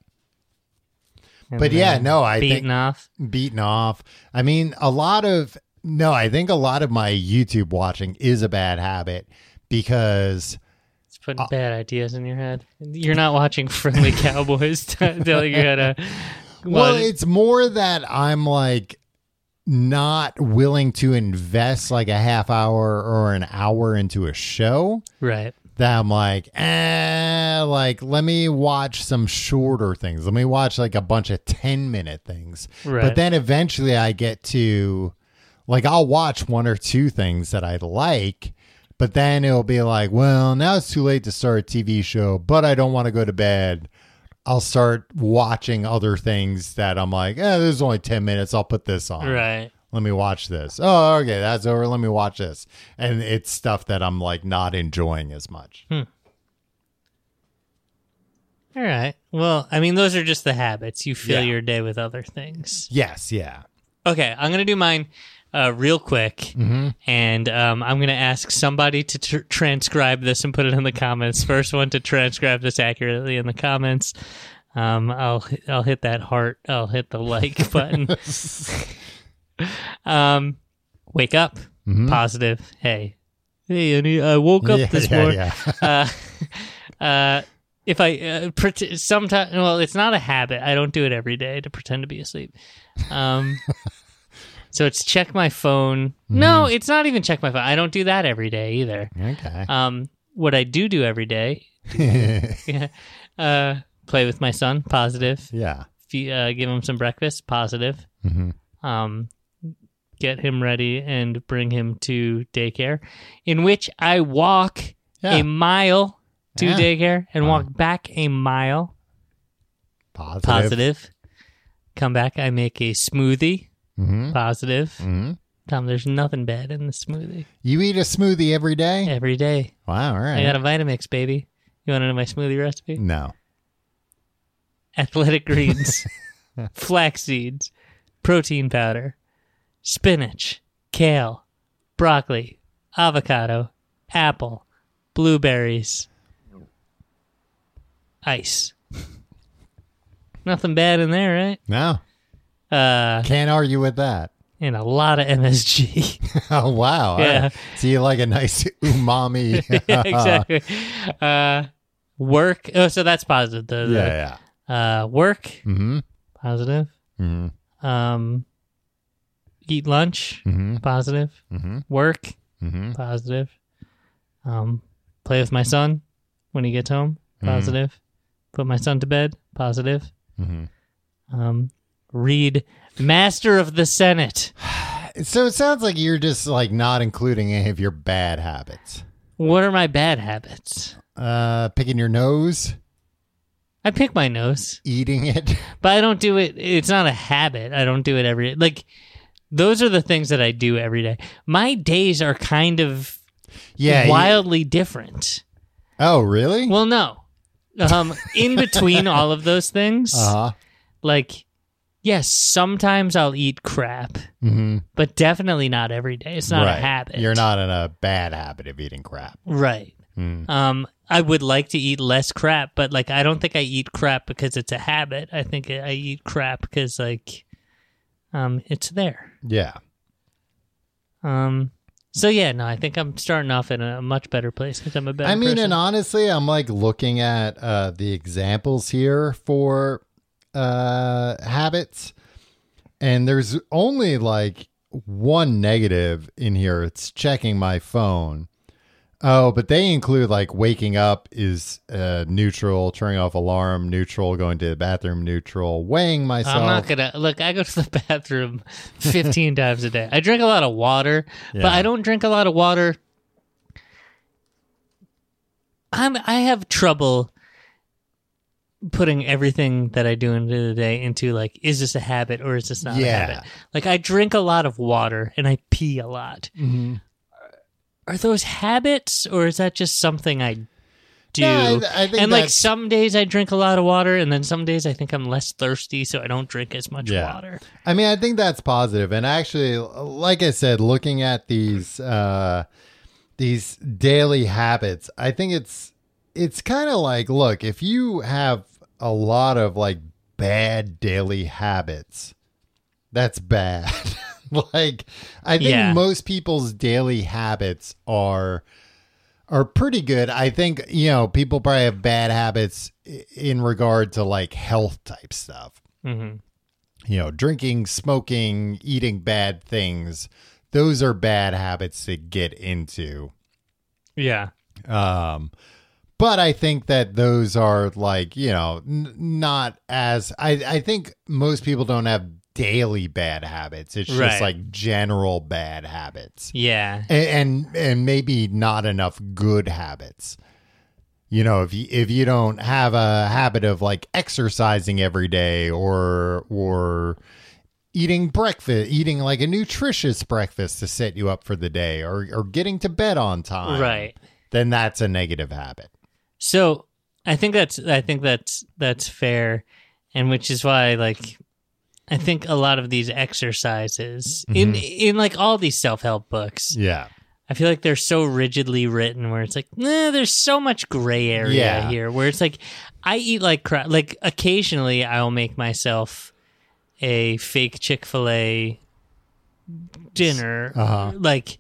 and But yeah, then no, I beating think off. beaten off. I mean, a lot of no, I think a lot of my YouTube watching is a bad habit because putting Uh, bad ideas in your head. You're not watching Friendly Cowboys telling you how to. well, it's more that I'm like not willing to invest like a half hour or an hour into a show right. that I'm like, eh, like let me watch some shorter things. Let me watch like a bunch of 10 minute things. Right. But then eventually I get to like I'll watch one or two things that I like, but then it'll be like, well, now it's too late to start a TV show, but I don't want to go to bed. I'll start watching other things that I'm like, eh, this is only 10 minutes. I'll put this on. Right. Let me watch this. Oh, okay, that's over. Let me watch this. And it's stuff that I'm like not enjoying as much. All right. Well, I mean, those are just the habits. You fill Yeah. your day with other things. Yes, yeah. Okay, I'm gonna do mine uh, real quick, Mm-hmm. and um, I'm gonna ask somebody to tr- transcribe this and put it in the comments. First one to transcribe this accurately in the comments. Um, I'll I'll hit that heart. I'll hit the like button. um, wake up, positive. Hey, hey, I woke up Mm-hmm. yeah, this yeah, morning. yeah. uh, uh, if I uh, pret- sometimes, well, it's not a habit. I don't do it every day to pretend to be asleep. Um, so it's check my phone. Mm-hmm. No, it's not even check my phone. I don't do that every day either. okay. Um, what I do do every day, yeah, uh, play with my son. Positive. yeah. Uh, give him some breakfast. Positive. hmm Um, get him ready and bring him to daycare, in which I walk Yeah. a mile to Yeah. daycare and Wow. walk back a mile. Positive. Positive. Come back. I make a smoothie. Hmm Positive. hmm Tom, there's nothing bad in the smoothie. You eat a smoothie every day? Every day. Wow, all right. I got a Vitamix, baby. You want to know my smoothie recipe? no. Athletic greens, flax seeds, protein powder, spinach, kale, broccoli, avocado, apple, blueberries, ice. Nothing bad in there, right? No. Uh, Can't argue with that. and a lot of MSG. Oh, wow. Yeah. So you like a nice umami. exactly. Uh, work. Oh, so that's positive. The, the, yeah, yeah. Uh, work. Mm-hmm. Positive. Mm-hmm. Um, eat lunch. Mm-hmm. Positive. Mm-hmm. Work. Mm-hmm. Positive. Um, play with my son when he gets home. Mhm. Positive. Put my son to bed. Positive. Mm-hmm. Um, read Master of the Senate. So it sounds like you're just like not including any of your bad habits. What are my bad habits? Uh, picking your nose, I pick my nose, eating it. but I don't do it. It's not a habit. I don't do it every like. Those are the things that I do every day. My days are kind of Yeah. you- wildly different. oh, really? Well, no. Um, in between all of those things, Uh huh. like, yes, sometimes I'll eat crap, Mm-hmm. but definitely not every day. It's not right. a habit. You're not in a bad habit of eating crap. right. Mm. Um, I would like to eat less crap, but like, I don't think I eat crap because it's a habit. I think I eat crap because like, um, it's there. Yeah. Um, so yeah, no, I think I'm starting off in a much better place because I'm a better. I mean, person. and honestly, I'm like looking at uh, the examples here for uh, habits, and there's only like one negative in here. It's checking my phone. Oh, but they include like waking up is uh, neutral, turning off alarm neutral, going to the bathroom neutral, weighing myself. I'm not gonna look. I go to the bathroom 15 times a day. I drink a lot of water, but I don't drink a lot of water. I'm I have trouble putting everything that I do into the day into like, is this a habit or is this not a Yeah. habit? Like I drink a lot of water and I pee a lot. Mm-hmm. Are those habits or is that just something I do? No, I, I think and like some days I drink a lot of water, and then some days I think I'm less thirsty, so I don't drink as much Yeah. water. I mean, I think that's positive. And actually, like I said, looking at these uh these daily habits, I think it's it's kind of like, look, if you have a lot of like bad daily habits, that's bad. like I think Yeah. most people's daily habits are are pretty good. I think, you know, people probably have bad habits in regard to like health type stuff hmm you know, drinking, smoking, eating bad things. Those are bad habits to get into. Yeah, Um, but I think that those are like, you know, n- not as I I think most people don't have daily bad habits. It's Right. just like general bad habits. yeah, And, and and maybe not enough good habits. You know, if you if you don't have a habit of like exercising every day or or eating breakfast, eating like a nutritious breakfast to set you up for the day or or getting to bed on time. right. Then that's a negative habit. So I think that's I think that's that's fair, and which is why like I think a lot of these exercises in in like all these self help books, Yeah. I feel like they're so rigidly written where it's like, nah, there's so much gray area Yeah. here. Where it's like, I eat like crap. Like occasionally, I'll make myself a fake Chick Fil A dinner, Uh-huh. like.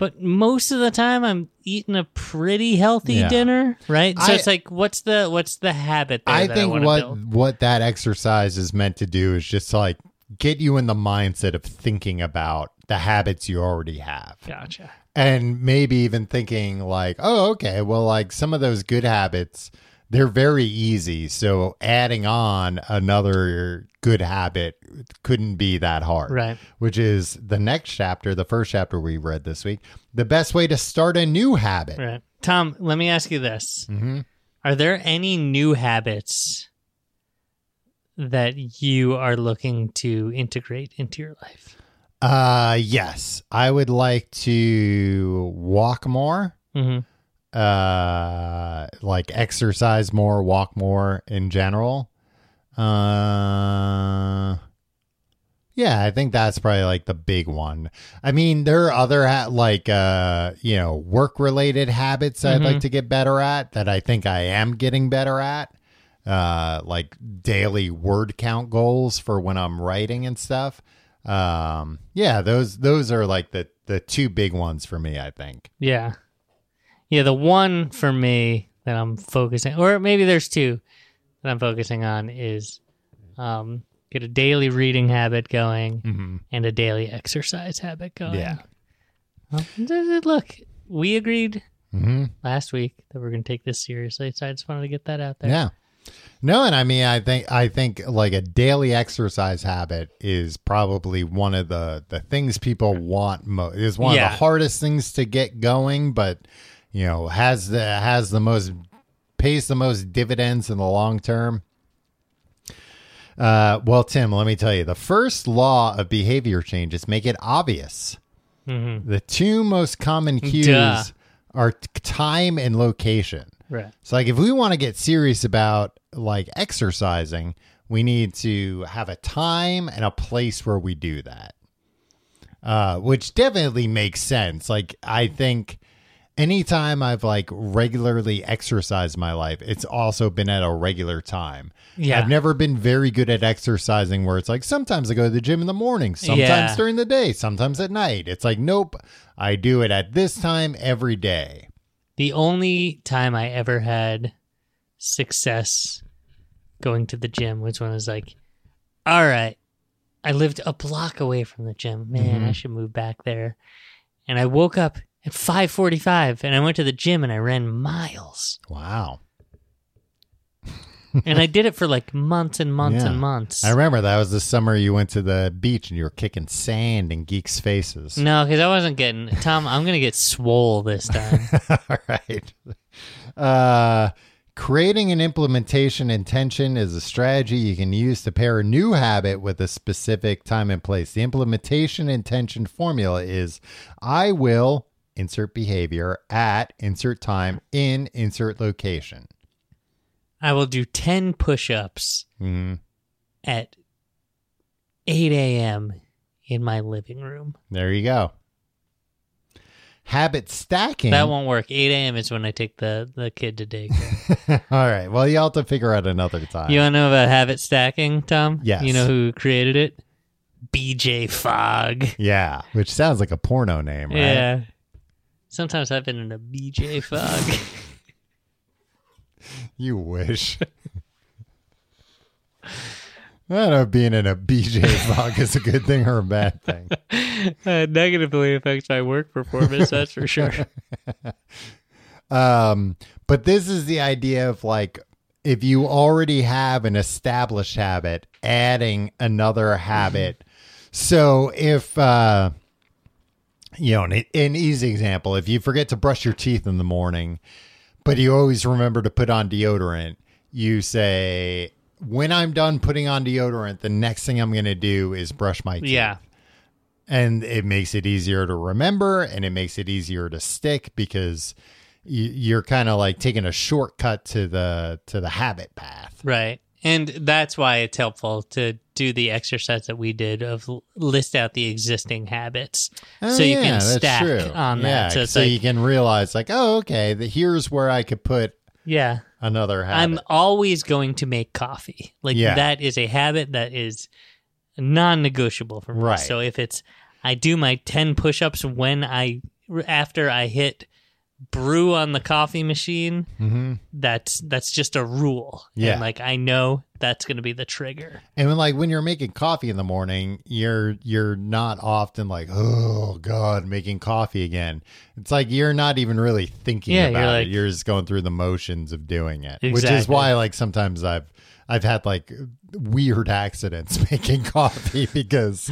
But most of the time, I'm eating a pretty healthy Yeah. dinner, right? So I- it's like, what's the what's the habit? There I that think I what build? what that exercise is meant to do is just like get you in the mindset of thinking about the habits you already have. Gotcha. and maybe even thinking like oh okay well like some of those good habits they're very easy so adding on another good habit couldn't be that hard Right. which is the next chapter the first chapter we read this week the best way to start a new habit Right. Tom, let me ask you this. Mhm. Are there any new habits that you are looking to integrate into your life? uh yes i would like to walk more hmm uh like exercise more walk more in general. Uh yeah i think that's probably like the big one. I mean there are other ha- like uh you know work related habits i'd like to get better at that i think i am getting better at uh like daily word count goals for when i'm writing and stuff. Um yeah those those are like the the two big ones for me i think. Yeah. Yeah, the one for me that I'm focusing, or maybe there's two that I'm focusing on is um, get a daily reading habit going mm-hmm. and a daily exercise habit going. Yeah. Well, th- look, we agreed Mm-hmm. last week that we're going to take this seriously, so I just wanted to get that out there. Yeah. No, and I mean, I think I think like a daily exercise habit is probably one of the the things people want most. Is one of the hardest things to get going, but you know has the has the most pays the most dividends in the long term. Uh, well, Tim, let me tell you, the first law of behavior change is make it obvious. hmm The two most common cues Duh. are t- time and location. Right. So like if we want to get serious about like exercising, we need to have a time and a place where we do that. Uh which definitely makes sense. Like I think anytime I've like regularly exercised my life, it's also been at a regular time. Yeah. I've never been very good at exercising where it's like sometimes I go to the gym in the morning, sometimes Yeah. during the day, sometimes at night. It's like nope, I do it at this time every day. The only time I ever had success going to the gym was when I was like, all right, I lived a block away from the gym. Man, I Mhm. should move back there. And I woke up at 5:45 and I went to the gym and I ran miles. Wow. and I did it for like months and months Yeah. and months. I remember that was the summer you went to the beach and you were kicking sand in geeks' faces. no, because I wasn't getting Tom. I'm gonna get swole this time. All right. Uh, Creating an implementation intention is a strategy you can use to pair a new habit with a specific time and place. The implementation intention formula is I will insert behavior at insert time in insert location. I will do 10 push ups hmm at 8 a.m. in my living room. There you go. Habit stacking. That won't work. 8 a.m. is when I take the, the kid to daycare. All right. Well, you'll have to figure out another time. you want to know about habit stacking, Tom? Yes. You know who created it? BJ Fogg. yeah, which sounds like a porno name, right? Yeah. Sometimes I've been in a BJ Fogg. You wish. I don't know if being in a BJ Fogg is a good thing or a bad thing. uh, negatively affects my work performance, that's for sure. Um, but this is the idea of like if you already have an established habit, adding another habit. So if uh you know, an, an easy example, if you forget to brush your teeth in the morning, but you always remember to put on deodorant, you say, when I'm done putting on deodorant, the next thing I'm going to do is brush my teeth Yeah. and it makes it easier to remember and it makes it easier to stick because you're kind of like taking a shortcut to the to the habit path Right. And that's why it's helpful to do the exercise that we did of list out the existing habits Oh, so you yeah, can stack true. on yeah, that. So so like, you can realize like oh okay the, here's where i could put yeah, another habit I'm always going to make coffee. Like Yeah. that is a habit that is non-negotiable for me. Right. So if it's I do my 10 push-ups when I after I hit brew on the coffee machine, hmm that's that's just a rule. Yeah. And like I know that's going to be the trigger. and when like when you're making coffee in the morning you're you're not often like oh god making coffee again it's like you're not even really thinking Yeah, you're about like- it you're just going through the motions of doing it which is why like sometimes i've i've had like weird accidents making coffee because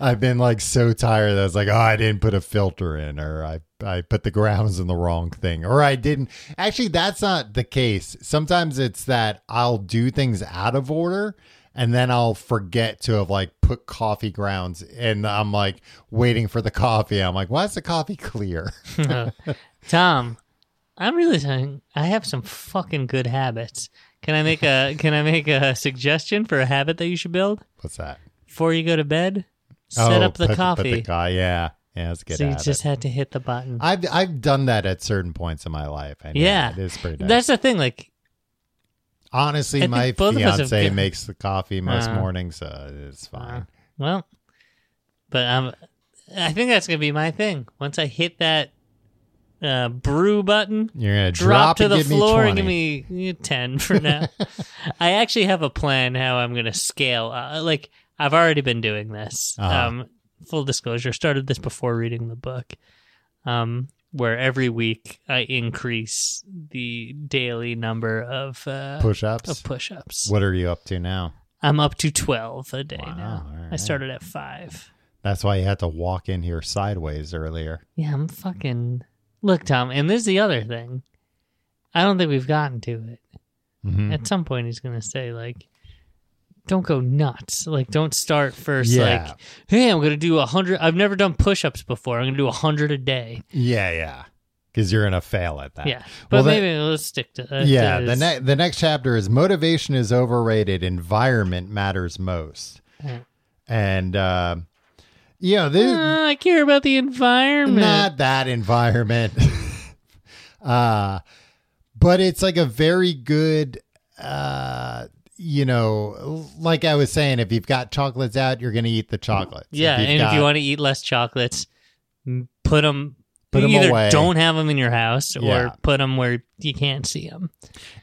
i've been like so tired that i was like oh i didn't put a filter in or i i put the grounds in the wrong thing or i didn't actually that's not the case sometimes it's that i'll do things out of order and then I'll forget to have like put coffee grounds and I'm like waiting for the coffee. I'm like, why is the coffee clear? Tom, I'm really saying I have some fucking good habits. Can I make a can I make a suggestion for a habit that you should build What's that? before you go to bed? Set Oh, up the put- put coffee. the co- yeah, yeah, that's good. so you just had to hit the button. I've I've done that at certain points in my life. And Yeah. it is pretty nice. That's the thing. Like, Honestly, I think my both of us have fiance makes the coffee most Uh, mornings, so it's fine. uh, well, but um, I think that's gonna be my thing. Once I hit that uh, brew button, You're gonna drop, drop, to the floor me and give me uh, 10 for now. I actually have a plan how I'm going to scale. Uh, like, I've already been doing this. Uh-huh. Um, full disclosure, started this before reading the book, um, where every week I increase the daily number of, uh, push-ups. of push ups. What are you up to now? I'm up to 12 a day Wow, now. all I started at five. That's why you had to walk in here sideways earlier. Yeah, I'm fucking. Look, Tom, and this is the other thing. I don't think we've gotten to it. Mhm. at some point he's gonna say like don't go nuts like don't start first Yeah. like hey i'm gonna do a hundred i've never done push-ups before i'm gonna do a hundred a day Yeah, yeah. Because you're gonna fail at that. yeah Well, but that- maybe let's stick to that yeah. The Is- next the next chapter is motivation is overrated. Environment matters most. Yeah. And uh, know this Uh, i care about the environment not that environment. uh, but it's like a very good. Uh, you know, like I was saying, if you've got chocolates out, you're gonna eat the chocolates. yeah you've and if you want to eat less chocolates put them Put 'em either away. don't have them in your house or Yeah. put them where you can't see them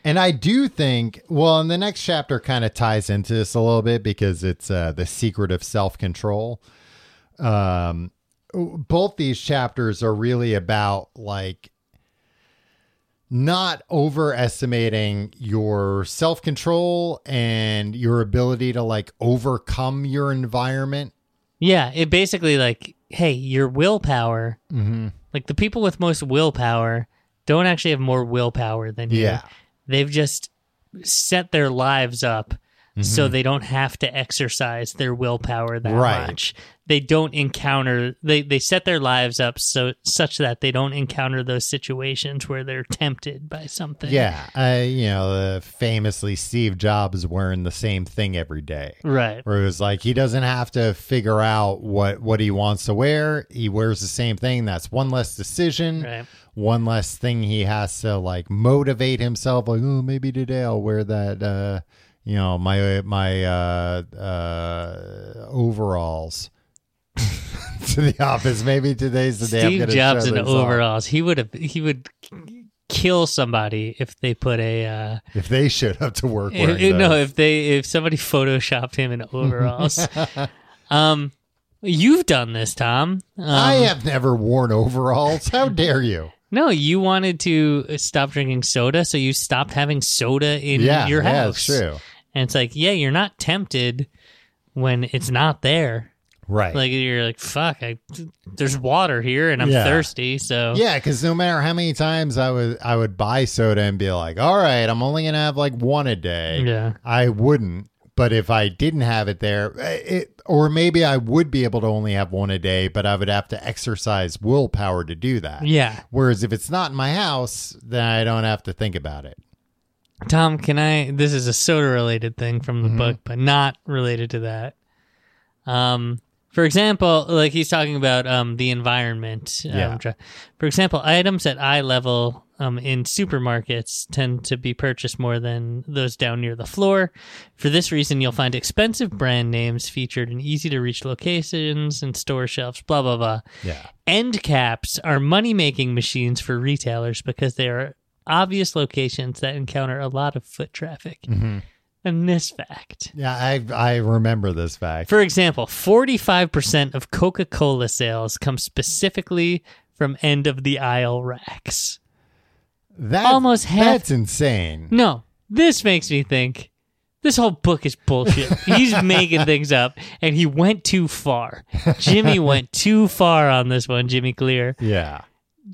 And I do think, well, and the next chapter kind of ties into this a little bit because it's uh, the secret of self control. Um, both these chapters are really about like not overestimating your self control and your ability to like overcome your environment. yeah it basically like hey your willpower Mm-hmm. like the people with most willpower don't actually have more willpower than you Yeah. they've just set their lives up so they don't have to exercise their willpower that Right. much. They don't encounter they they set their lives up so such that they don't encounter those situations where they're tempted by something. Yeah, uh, you know, uh, famously Steve Jobs wearing the same thing every day. Right. Where it was like he doesn't have to figure out what what he wants to wear. He wears the same thing. That's one less decision. Right. One less thing he has to like motivate himself. Like, oh, maybe today I'll wear that. uh you know, my my uh, uh, overalls to the office. Maybe today's the day. I'm Steve gonna Jobs show in this off. overalls. He would have he would kill somebody if they put a uh If they showed up to work if- wearing if- no if they if somebody photoshopped him in overalls. um you've done this, Tom. Um, I have never worn overalls. How dare you? No, you wanted to stop drinking soda, so you stopped having soda in yeah, your yeah, house. true. And it's like, yeah, you're not tempted when it's not there. Right. Like you're like, fuck, I, there's water here and I'm Yeah. thirsty, so yeah, because no matter how many times I would I would buy soda and be like, all right, I'm only gonna have like one a day. Yeah. I wouldn't. But if I didn't have it there, eh, it, or maybe I would be able to only have one a day, but I would have to exercise willpower to do that. Yeah. Whereas if it's not in my house, then I don't have to think about it. Tom, can I? This is a soda related thing from Mm-hmm. the book, but not related to that. Um, for example, like he's talking about um, the environment. um, Yeah. try- for example, items at eye level um, in supermarkets tend to be purchased more than those down near the floor. For this reason, you'll find expensive brand names featured in easy to reach locations and store shelves. Blah blah blah. Yeah. End caps are money making machines for retailers because they are obvious locations that encounter a lot of foot traffic. Mm-hmm. And this fact. Yeah, I I remember this fact. For example, 45% of Coca Cola sales come specifically from end of the aisle racks. That almost half- That's insane. No, this makes me think this whole book is bullshit. He's making things up and he went too far. Jimmy went too far on this one, Jimmy Clear. Yeah.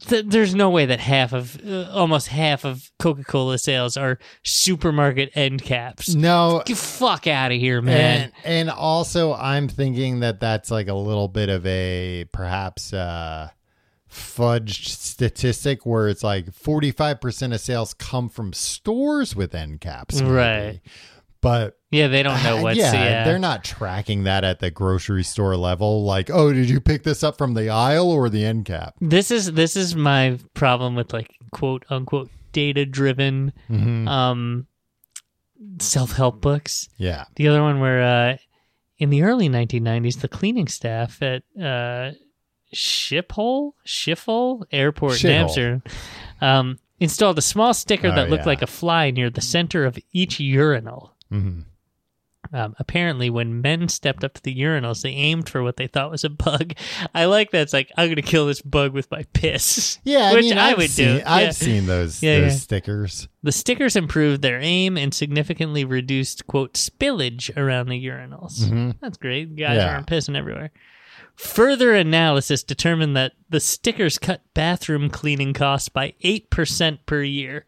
Th- there's no way that half of uh, almost half of Coca-Cola sales are supermarket end caps. No. Get fuck out of here, man. And, and also, I'm thinking that that's like a little bit of a perhaps uh, fudged statistic where it's like 45% of sales come from stores with end caps. maybe. Right. But yeah, they don't know what's yeah, yeah, they're not tracking that at the grocery store level. Like, oh, did you pick this up from the aisle or the end cap? This is this is my problem with like quote unquote data driven Mhm. um self help books. Yeah. The other one where uh in the early 1990s the cleaning staff at uh Schiphol Schiphol Airport in Amsterdam um installed a small sticker Oh, that looked yeah. like a fly near the center of each urinal. Hmm Um, apparently, when men stepped up to the urinals, they aimed for what they thought was a bug. I like that. It's like I'm gonna kill this bug with my piss. Yeah, I which mean, I I've would seen, do. I've Yeah. seen those Yeah, those yeah. stickers. The stickers improved their aim and significantly reduced quote spillage around the urinals. Mhm. That's great. Guys aren't pissing everywhere. Further analysis determined that the stickers cut bathroom cleaning costs by eight percent per year.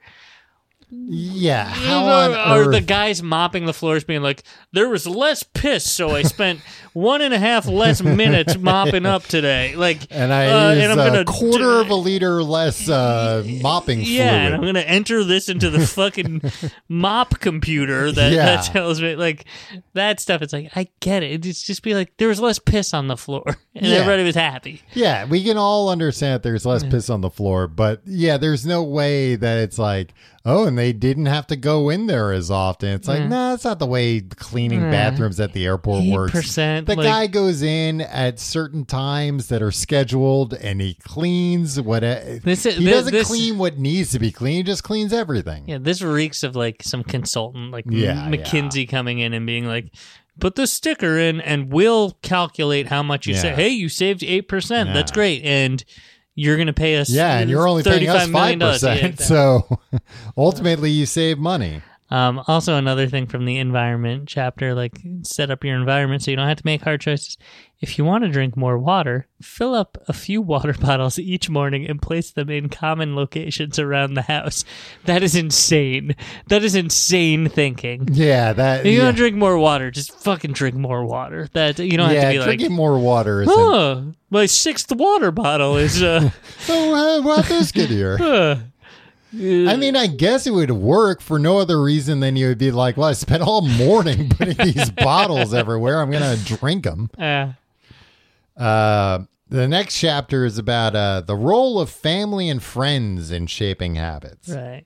Yeah, how on or the guys mopping the floors being like, there was less piss, so I spent one and a half less minutes mopping up today. Like, and I uh, and I'm a gonna quarter of a liter less uh, mopping yeah, and I'm gonna enter this into the fucking mop computer that, Yeah. that tells me like that stuff. It's like I get it. It's just be like there was less piss on the floor, and Yeah. everybody was happy. Yeah, we can all understand that there's less piss on the floor, but yeah, there's no way that it's like, oh, and they didn't have to go in there as often. It's like, Yeah. nah, that's not the way cleaning Yeah. bathrooms at the airport works. The like, guy goes in at certain times that are scheduled and he cleans what This is- he thi- doesn't this- clean what needs to be cleaned, he just cleans everything. Yeah, this reeks of like some consultant, like Yeah, McKinsey coming in and being like, "Put the sticker in, and we'll calculate how much you say." Hey, you saved eight percent. That's great, and you're gonna pay us. Yeah, and you're only paying us $35 five million dollars. Yeah, percent. exactly. So ultimately, you save money. Um, also, another thing from the environment chapter, like set up your environment so you don't have to make hard choices. If you want to drink more water, fill up a few water bottles each morning and place them in common locations around the house. That is insane. That is insane thinking. Yeah, that. If you yeah. want to drink more water, just fucking drink more water. That you don't yeah, have to be like, drinking more water isn't. oh, my sixth water bottle is uh, So uh, why'd this get here? I mean, I guess it would work for no other reason than you would be like, well, I spent all morning putting these bottles everywhere. I'm going to drink them. uh, Uh, the next chapter is about uh, the role of family and friends in shaping habits, right.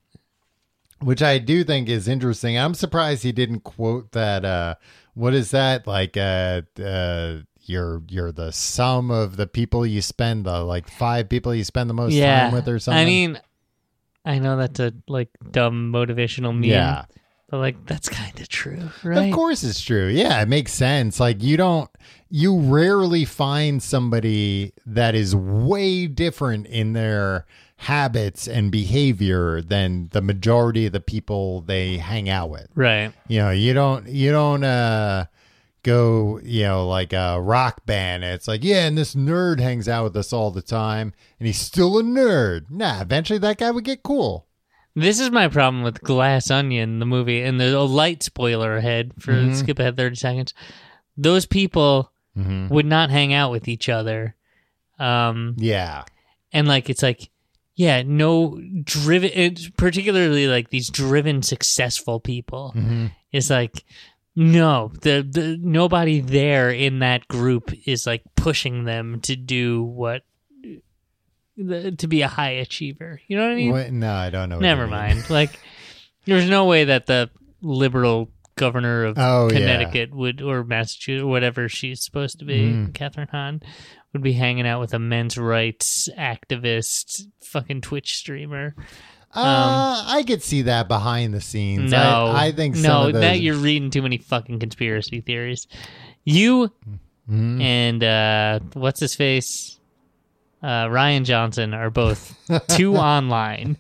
which I do think is interesting. I'm surprised he didn't quote that. Uh, what is that like? Uh, uh, you're you're the sum of the people you spend the like five people you spend the most yeah. time with or something. I mean, I know that's a like dumb motivational meme. yeah. But like that's kind of true, right? Of course it's true. Yeah, it makes sense. Like you don't you rarely find somebody that is way different in their habits and behavior than the majority of the people they hang out with. Right. You know, you don't you don't uh go, you know, like a rock band. and It's like, yeah, and this nerd hangs out with us all the time and he's still a nerd. Nah, eventually that guy would get cool. This is my problem with Glass Onion, the movie, and there's a light spoiler ahead for Mhm. skip ahead thirty seconds. Those people Mhm. would not hang out with each other. Um Yeah. and like it's like yeah, no driven it's particularly like these driven successful people. Mhm. It's like no, the the nobody there in that group is like pushing them to do what the, to be a high achiever. You know what I mean? What? No, I don't know. Never mean. mind. Like, there's no way that the liberal governor of Oh, yeah. Connecticut would, or Massachusetts, or whatever she's supposed to be, Mhm. Kathryn Hahn, would be hanging out with a men's rights activist, fucking Twitch streamer. Uh, I could see that behind the scenes. Um, No, I, I think no. those. Now you're reading too many fucking conspiracy theories. You Mhm. and uh, what's his face, uh, Rian Johnson are both too online.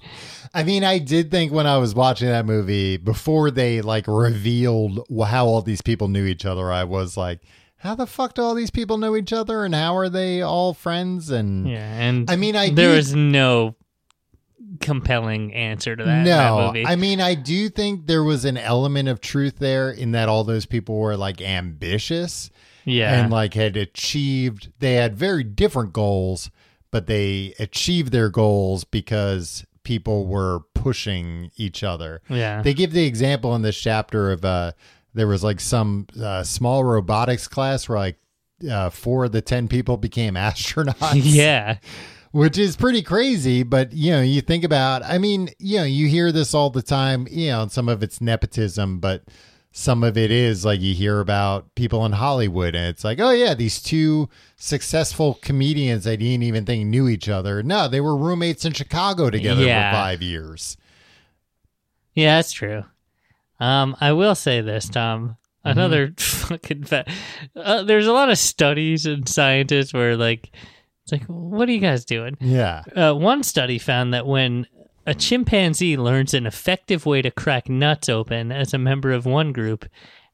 I mean, I did think when I was watching that movie before they like revealed how all these people knew each other, I was like, "How the fuck do all these people know each other, and how are they all friends?" And Yeah, and I mean, I there was no compelling answer to that. that no, movie. I mean, I do think there was an element of truth there in that all those people were like ambitious. yeah, and like had achieved they had very different goals but they achieved their goals because people were pushing each other yeah, they give the example in this chapter of uh there was like some uh, small robotics class where like uh, four of the ten people became astronauts yeah, which is pretty crazy but you know you think about i mean you know you hear this all the time you know and some of it's nepotism but some of it is like you hear about people in hollywood and it's like oh yeah these two successful comedians i didn't even think knew each other no they were roommates in chicago together Yeah. for five years yeah. That's true. Um, I will say this, Tom. Mm-hmm. Another fucking fa- uh, There's a lot of studies and scientists where like it's like, what are you guys doing? yeah Uh, one study found that when a chimpanzee learns an effective way to crack nuts open as a member of one group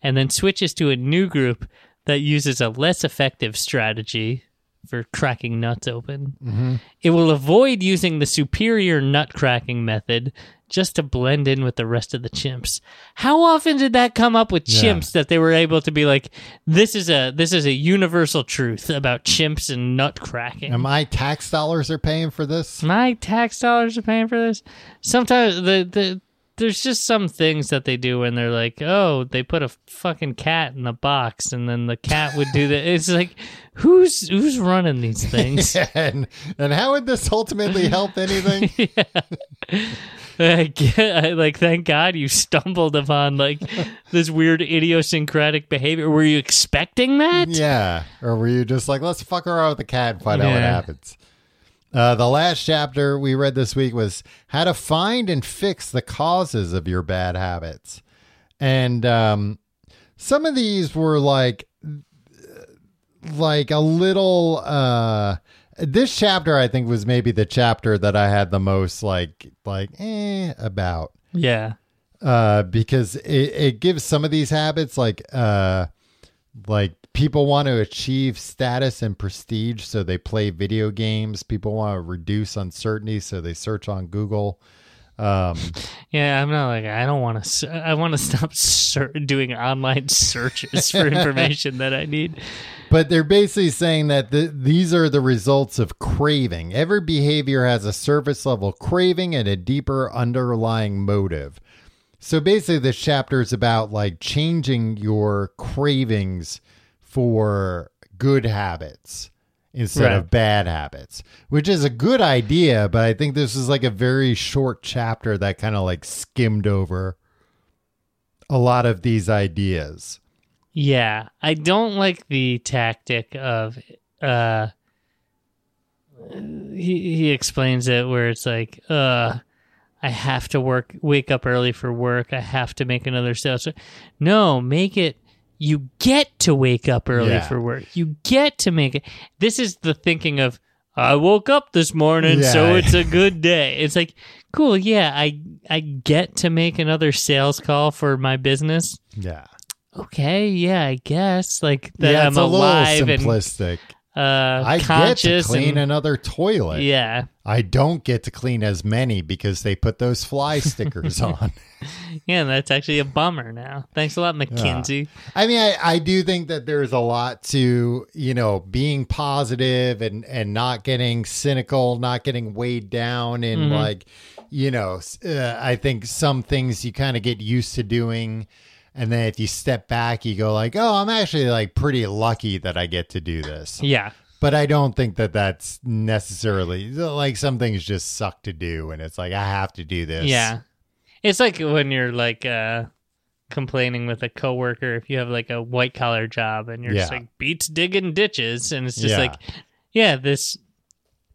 and then switches to a new group that uses a less effective strategy for cracking nuts open, mm-hmm. it will avoid using the superior nut cracking method just to blend in with the rest of the chimps. How often did that come up with Yeah. chimps that they were able to be like this is a this is a universal truth about chimps and nut cracking? and my tax dollars are paying for this my tax dollars are paying for this. Sometimes the the there's just some things that they do when they're like, oh, they put a fucking cat in the box, and then the cat would do that. It's like, who's who's running these things? and, and how would this ultimately help anything I get- I- like, thank God you stumbled upon like this weird idiosyncratic behavior. Were you expecting that? Yeah. Or were you just like, let's fuck around with the cat and find out what happens? Uh, the last chapter we read this week was how to find and fix the causes of your bad habits. And um, some of these were like, like a little. Uh, this chapter, I think, was maybe the chapter that I had the most like, like, eh, about. Yeah. uh, because it, it gives some of these habits like uh, like people want to achieve status and prestige, so they play video games. People want to reduce uncertainty, so they search on Google. Um, Yeah, I'm not like I don't want to. I want to stop ser- doing online searches for information that I need. But they're basically saying that the, these are the results of craving. Every behavior has a surface level craving and a deeper underlying motive. So basically, this chapter is about like changing your cravings for good habits instead Right. of bad habits, which is a good idea. But I think this is like a very short chapter that kind of like skimmed over a lot of these ideas. Yeah, I don't like the tactic of uh he he explains it where it's like uh I have to work wake up early for work. I have to make another sale. So, no, make it you get to wake up early Yeah. for work. You get to make it. This is the thinking of I woke up this morning, so it's a good day. It's like, cool, yeah, I I get to make another sales call for my business Yeah. okay, yeah, I guess like that yeah, I'm alive and simplistic. Uh, I get to clean and, another toilet. yeah, I don't get to clean as many because they put those fly stickers on. yeah, that's actually a bummer now. Thanks a lot, McKinsey. I mean, I, I do think that there's a lot to, you know, being positive and, and not getting cynical, not getting weighed down in Mhm. like, you know, uh, I think some things you kind of get used to doing. And then if you step back, you go like, oh, I'm actually like pretty lucky that I get to do this. Yeah, But I don't think that that's necessarily like some things just suck to do. And it's like, I have to do this. yeah. It's like when you're like uh, complaining with a coworker if you have like a white collar job and you're just like beats digging ditches, and it's just Yeah. like, yeah, this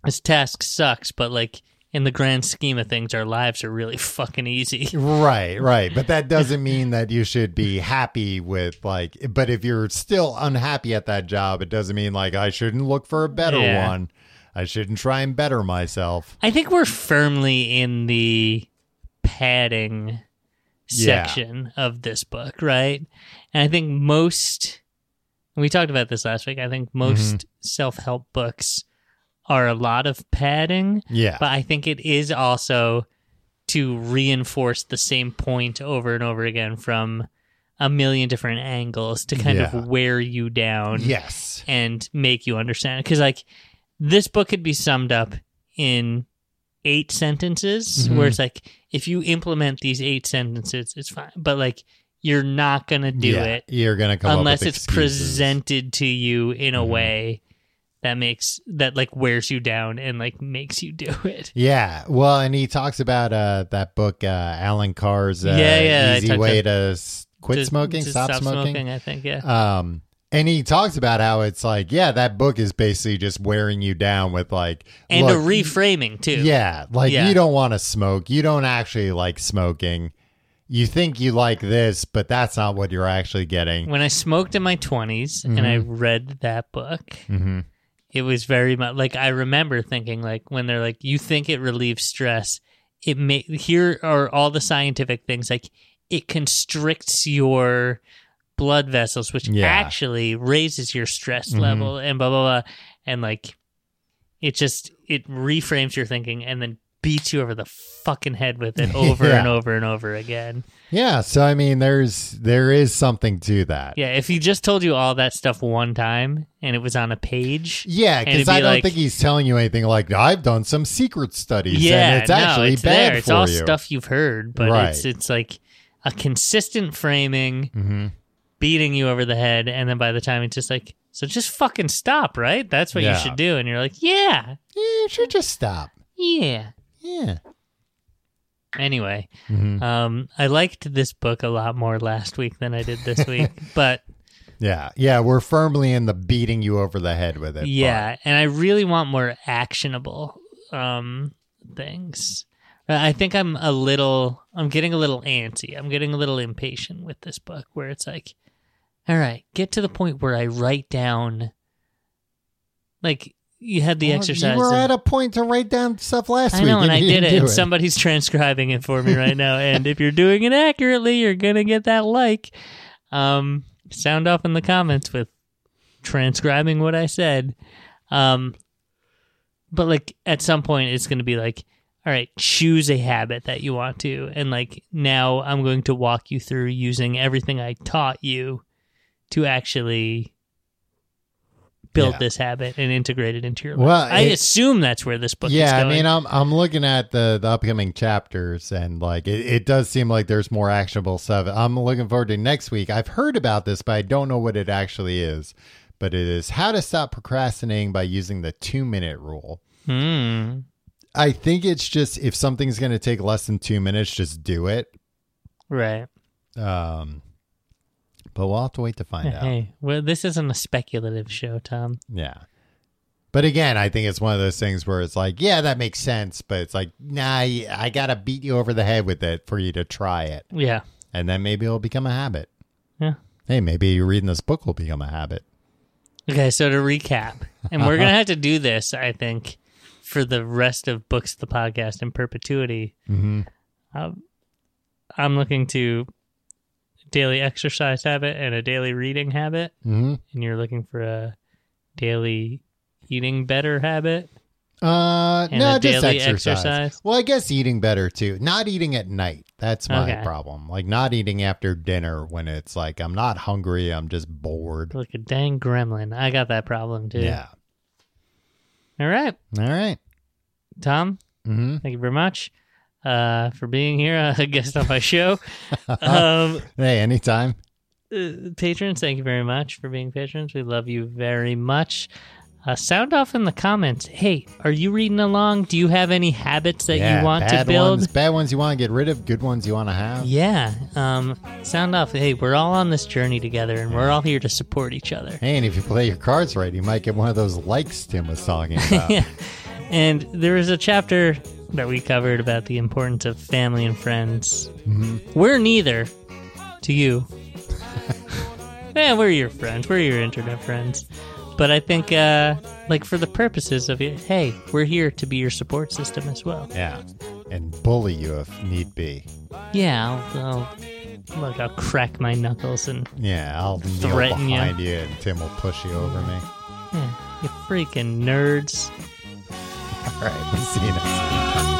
this task sucks, but like in the grand scheme of things, our lives are really fucking easy. Right, right. But that doesn't mean that you should be happy with like but if you're still unhappy at that job, it doesn't mean like I shouldn't look for a better Yeah. one. I shouldn't try and better myself. I think we're firmly in the padding Yeah. section of this book, right? And I think most, we talked about this last week, I think most Mm-hmm. self help books are a lot of padding, Yeah. but I think it is also to reinforce the same point over and over again from a million different angles to kind Yeah. of wear you down yes. and make you understand. Because like this book could be summed up in eight sentences, Mhm. where it's like if you implement these eight sentences, it's fine. But like you're not gonna do Yeah, it You're going to come unless up with it's excuses. presented to you in a Mhm. way that makes that like wears you down and like makes you do it. Yeah. Well, and he talks about uh that book uh Allen Carr's uh, Yeah, yeah, Easy Way to- to quit To- smoking, to stop, smoking. I think. Yeah. Um, and he talks about how it's like, yeah, that book is basically just wearing you down with like, and look, a reframing too. Yeah, like Yeah. you don't want to smoke. You don't actually like smoking. You think you like this, but that's not what you're actually getting. When I smoked in my 20s and I read that book, hmm it was very much like I remember thinking like when they're like you think it relieves stress it may here are all the scientific things like it constricts your blood vessels which Yeah. actually raises your stress Mhm. level and blah blah blah and like it just it reframes your thinking and then beats you over the fucking head with it over Yeah. and over and over again Yeah, so I mean, there's there is something to that. yeah if he just told you all that stuff one time and it was on a page Yeah, because it'd I don't like- think he's telling you anything like I've done some secret studies yeah, and it's no, actually it's bad there. It's all you. stuff you've heard, but Right. it's it's like a consistent framing, hmm beating you over the head, and then by the time it's just like, so just fucking stop, right? That's what Yeah. you should do, and you're like, yeah, Yeah, you should just stop. yeah. Yeah. Anyway, hmm um, I liked this book a lot more last week than I did this week, but Yeah, yeah, we're firmly in the beating you over the head with it. part. yeah, and I really want more actionable um things. Uh, I think I'm a little I'm getting a little antsy. I'm getting a little impatient with this book where it's like all right, get to the point where I write down like you had the Well, exercise. You were at a point to write down stuff last I week. know, and I did it, and somebody's transcribing it for me right now. And if you're doing it accurately, you're gonna get that like. Um, sound off in the comments with transcribing what I said. Um, but like at some point, it's gonna be like, all right, choose a habit that you want to, and like now I'm going to walk you through using everything I taught you to actually build Yeah. this habit and integrate it into your life. Well, I assume that's where this book is yeah, I mean, I'm I'm looking at the the upcoming chapters, and like it, it does seem like there's more actionable stuff. I'm looking forward to next week. I've heard about this, but I don't know what it actually is. But it is how to stop procrastinating by using the two minute rule. Hmm. I think it's just if something's going to take less than two minutes, just do it. Right. Um, but we'll have to wait to find out. Hey, well, this isn't a speculative show, Tom. Yeah. But again, I think it's one of those things where it's like, yeah, that makes sense, but it's like, nah, I got to beat you over the head with it for you to try it. Yeah. And then maybe it'll become a habit. Yeah. Hey, maybe reading this book will become a habit. Okay, so to recap, and we're gonna have to do this, I think, for the rest of books, the podcast, in perpetuity. Mm-hmm. Um, I'm looking to daily exercise habit and a daily reading habit, Mm-hmm. and you're looking for a daily eating better habit. Uh, And no, just exercise. exercise? Well, I guess eating better too. Not eating at night. That's my Okay. problem. Like not eating after dinner when it's like I'm not hungry. I'm just bored. Like a dang gremlin. I got that problem too. Yeah. All right, All right. Tom. Mm-hmm. Thank you very much uh, for being here, a guest on my show. um, Hey, anytime. uh, patrons, thank you very much for being patrons. We love you very much. Uh, sound off in the comments. Hey, are you reading along? Do you have any habits that yeah, you want to build? Ones, bad ones you want to get rid of. Good ones you want to have. Yeah. Um, sound off. Hey, we're all on this journey together, and we're all here to support each other. Hey, and if you play your cards right, you might get one of those likes Tim was talking about. yeah. And there was a chapter that we covered about the importance of family and friends. We're neither to you. yeah, we're your friends. We're your internet friends. But I think, uh, like, for the purposes of it, hey, we're here to be your support system as well. Yeah. And bully you if need be. Yeah, I'll, I'll look, I'll crack my knuckles and, Yeah, I'll kneel Threaten you. you. and Tim will push you over me. yeah, you freaking nerds. All right, we'll see you next week.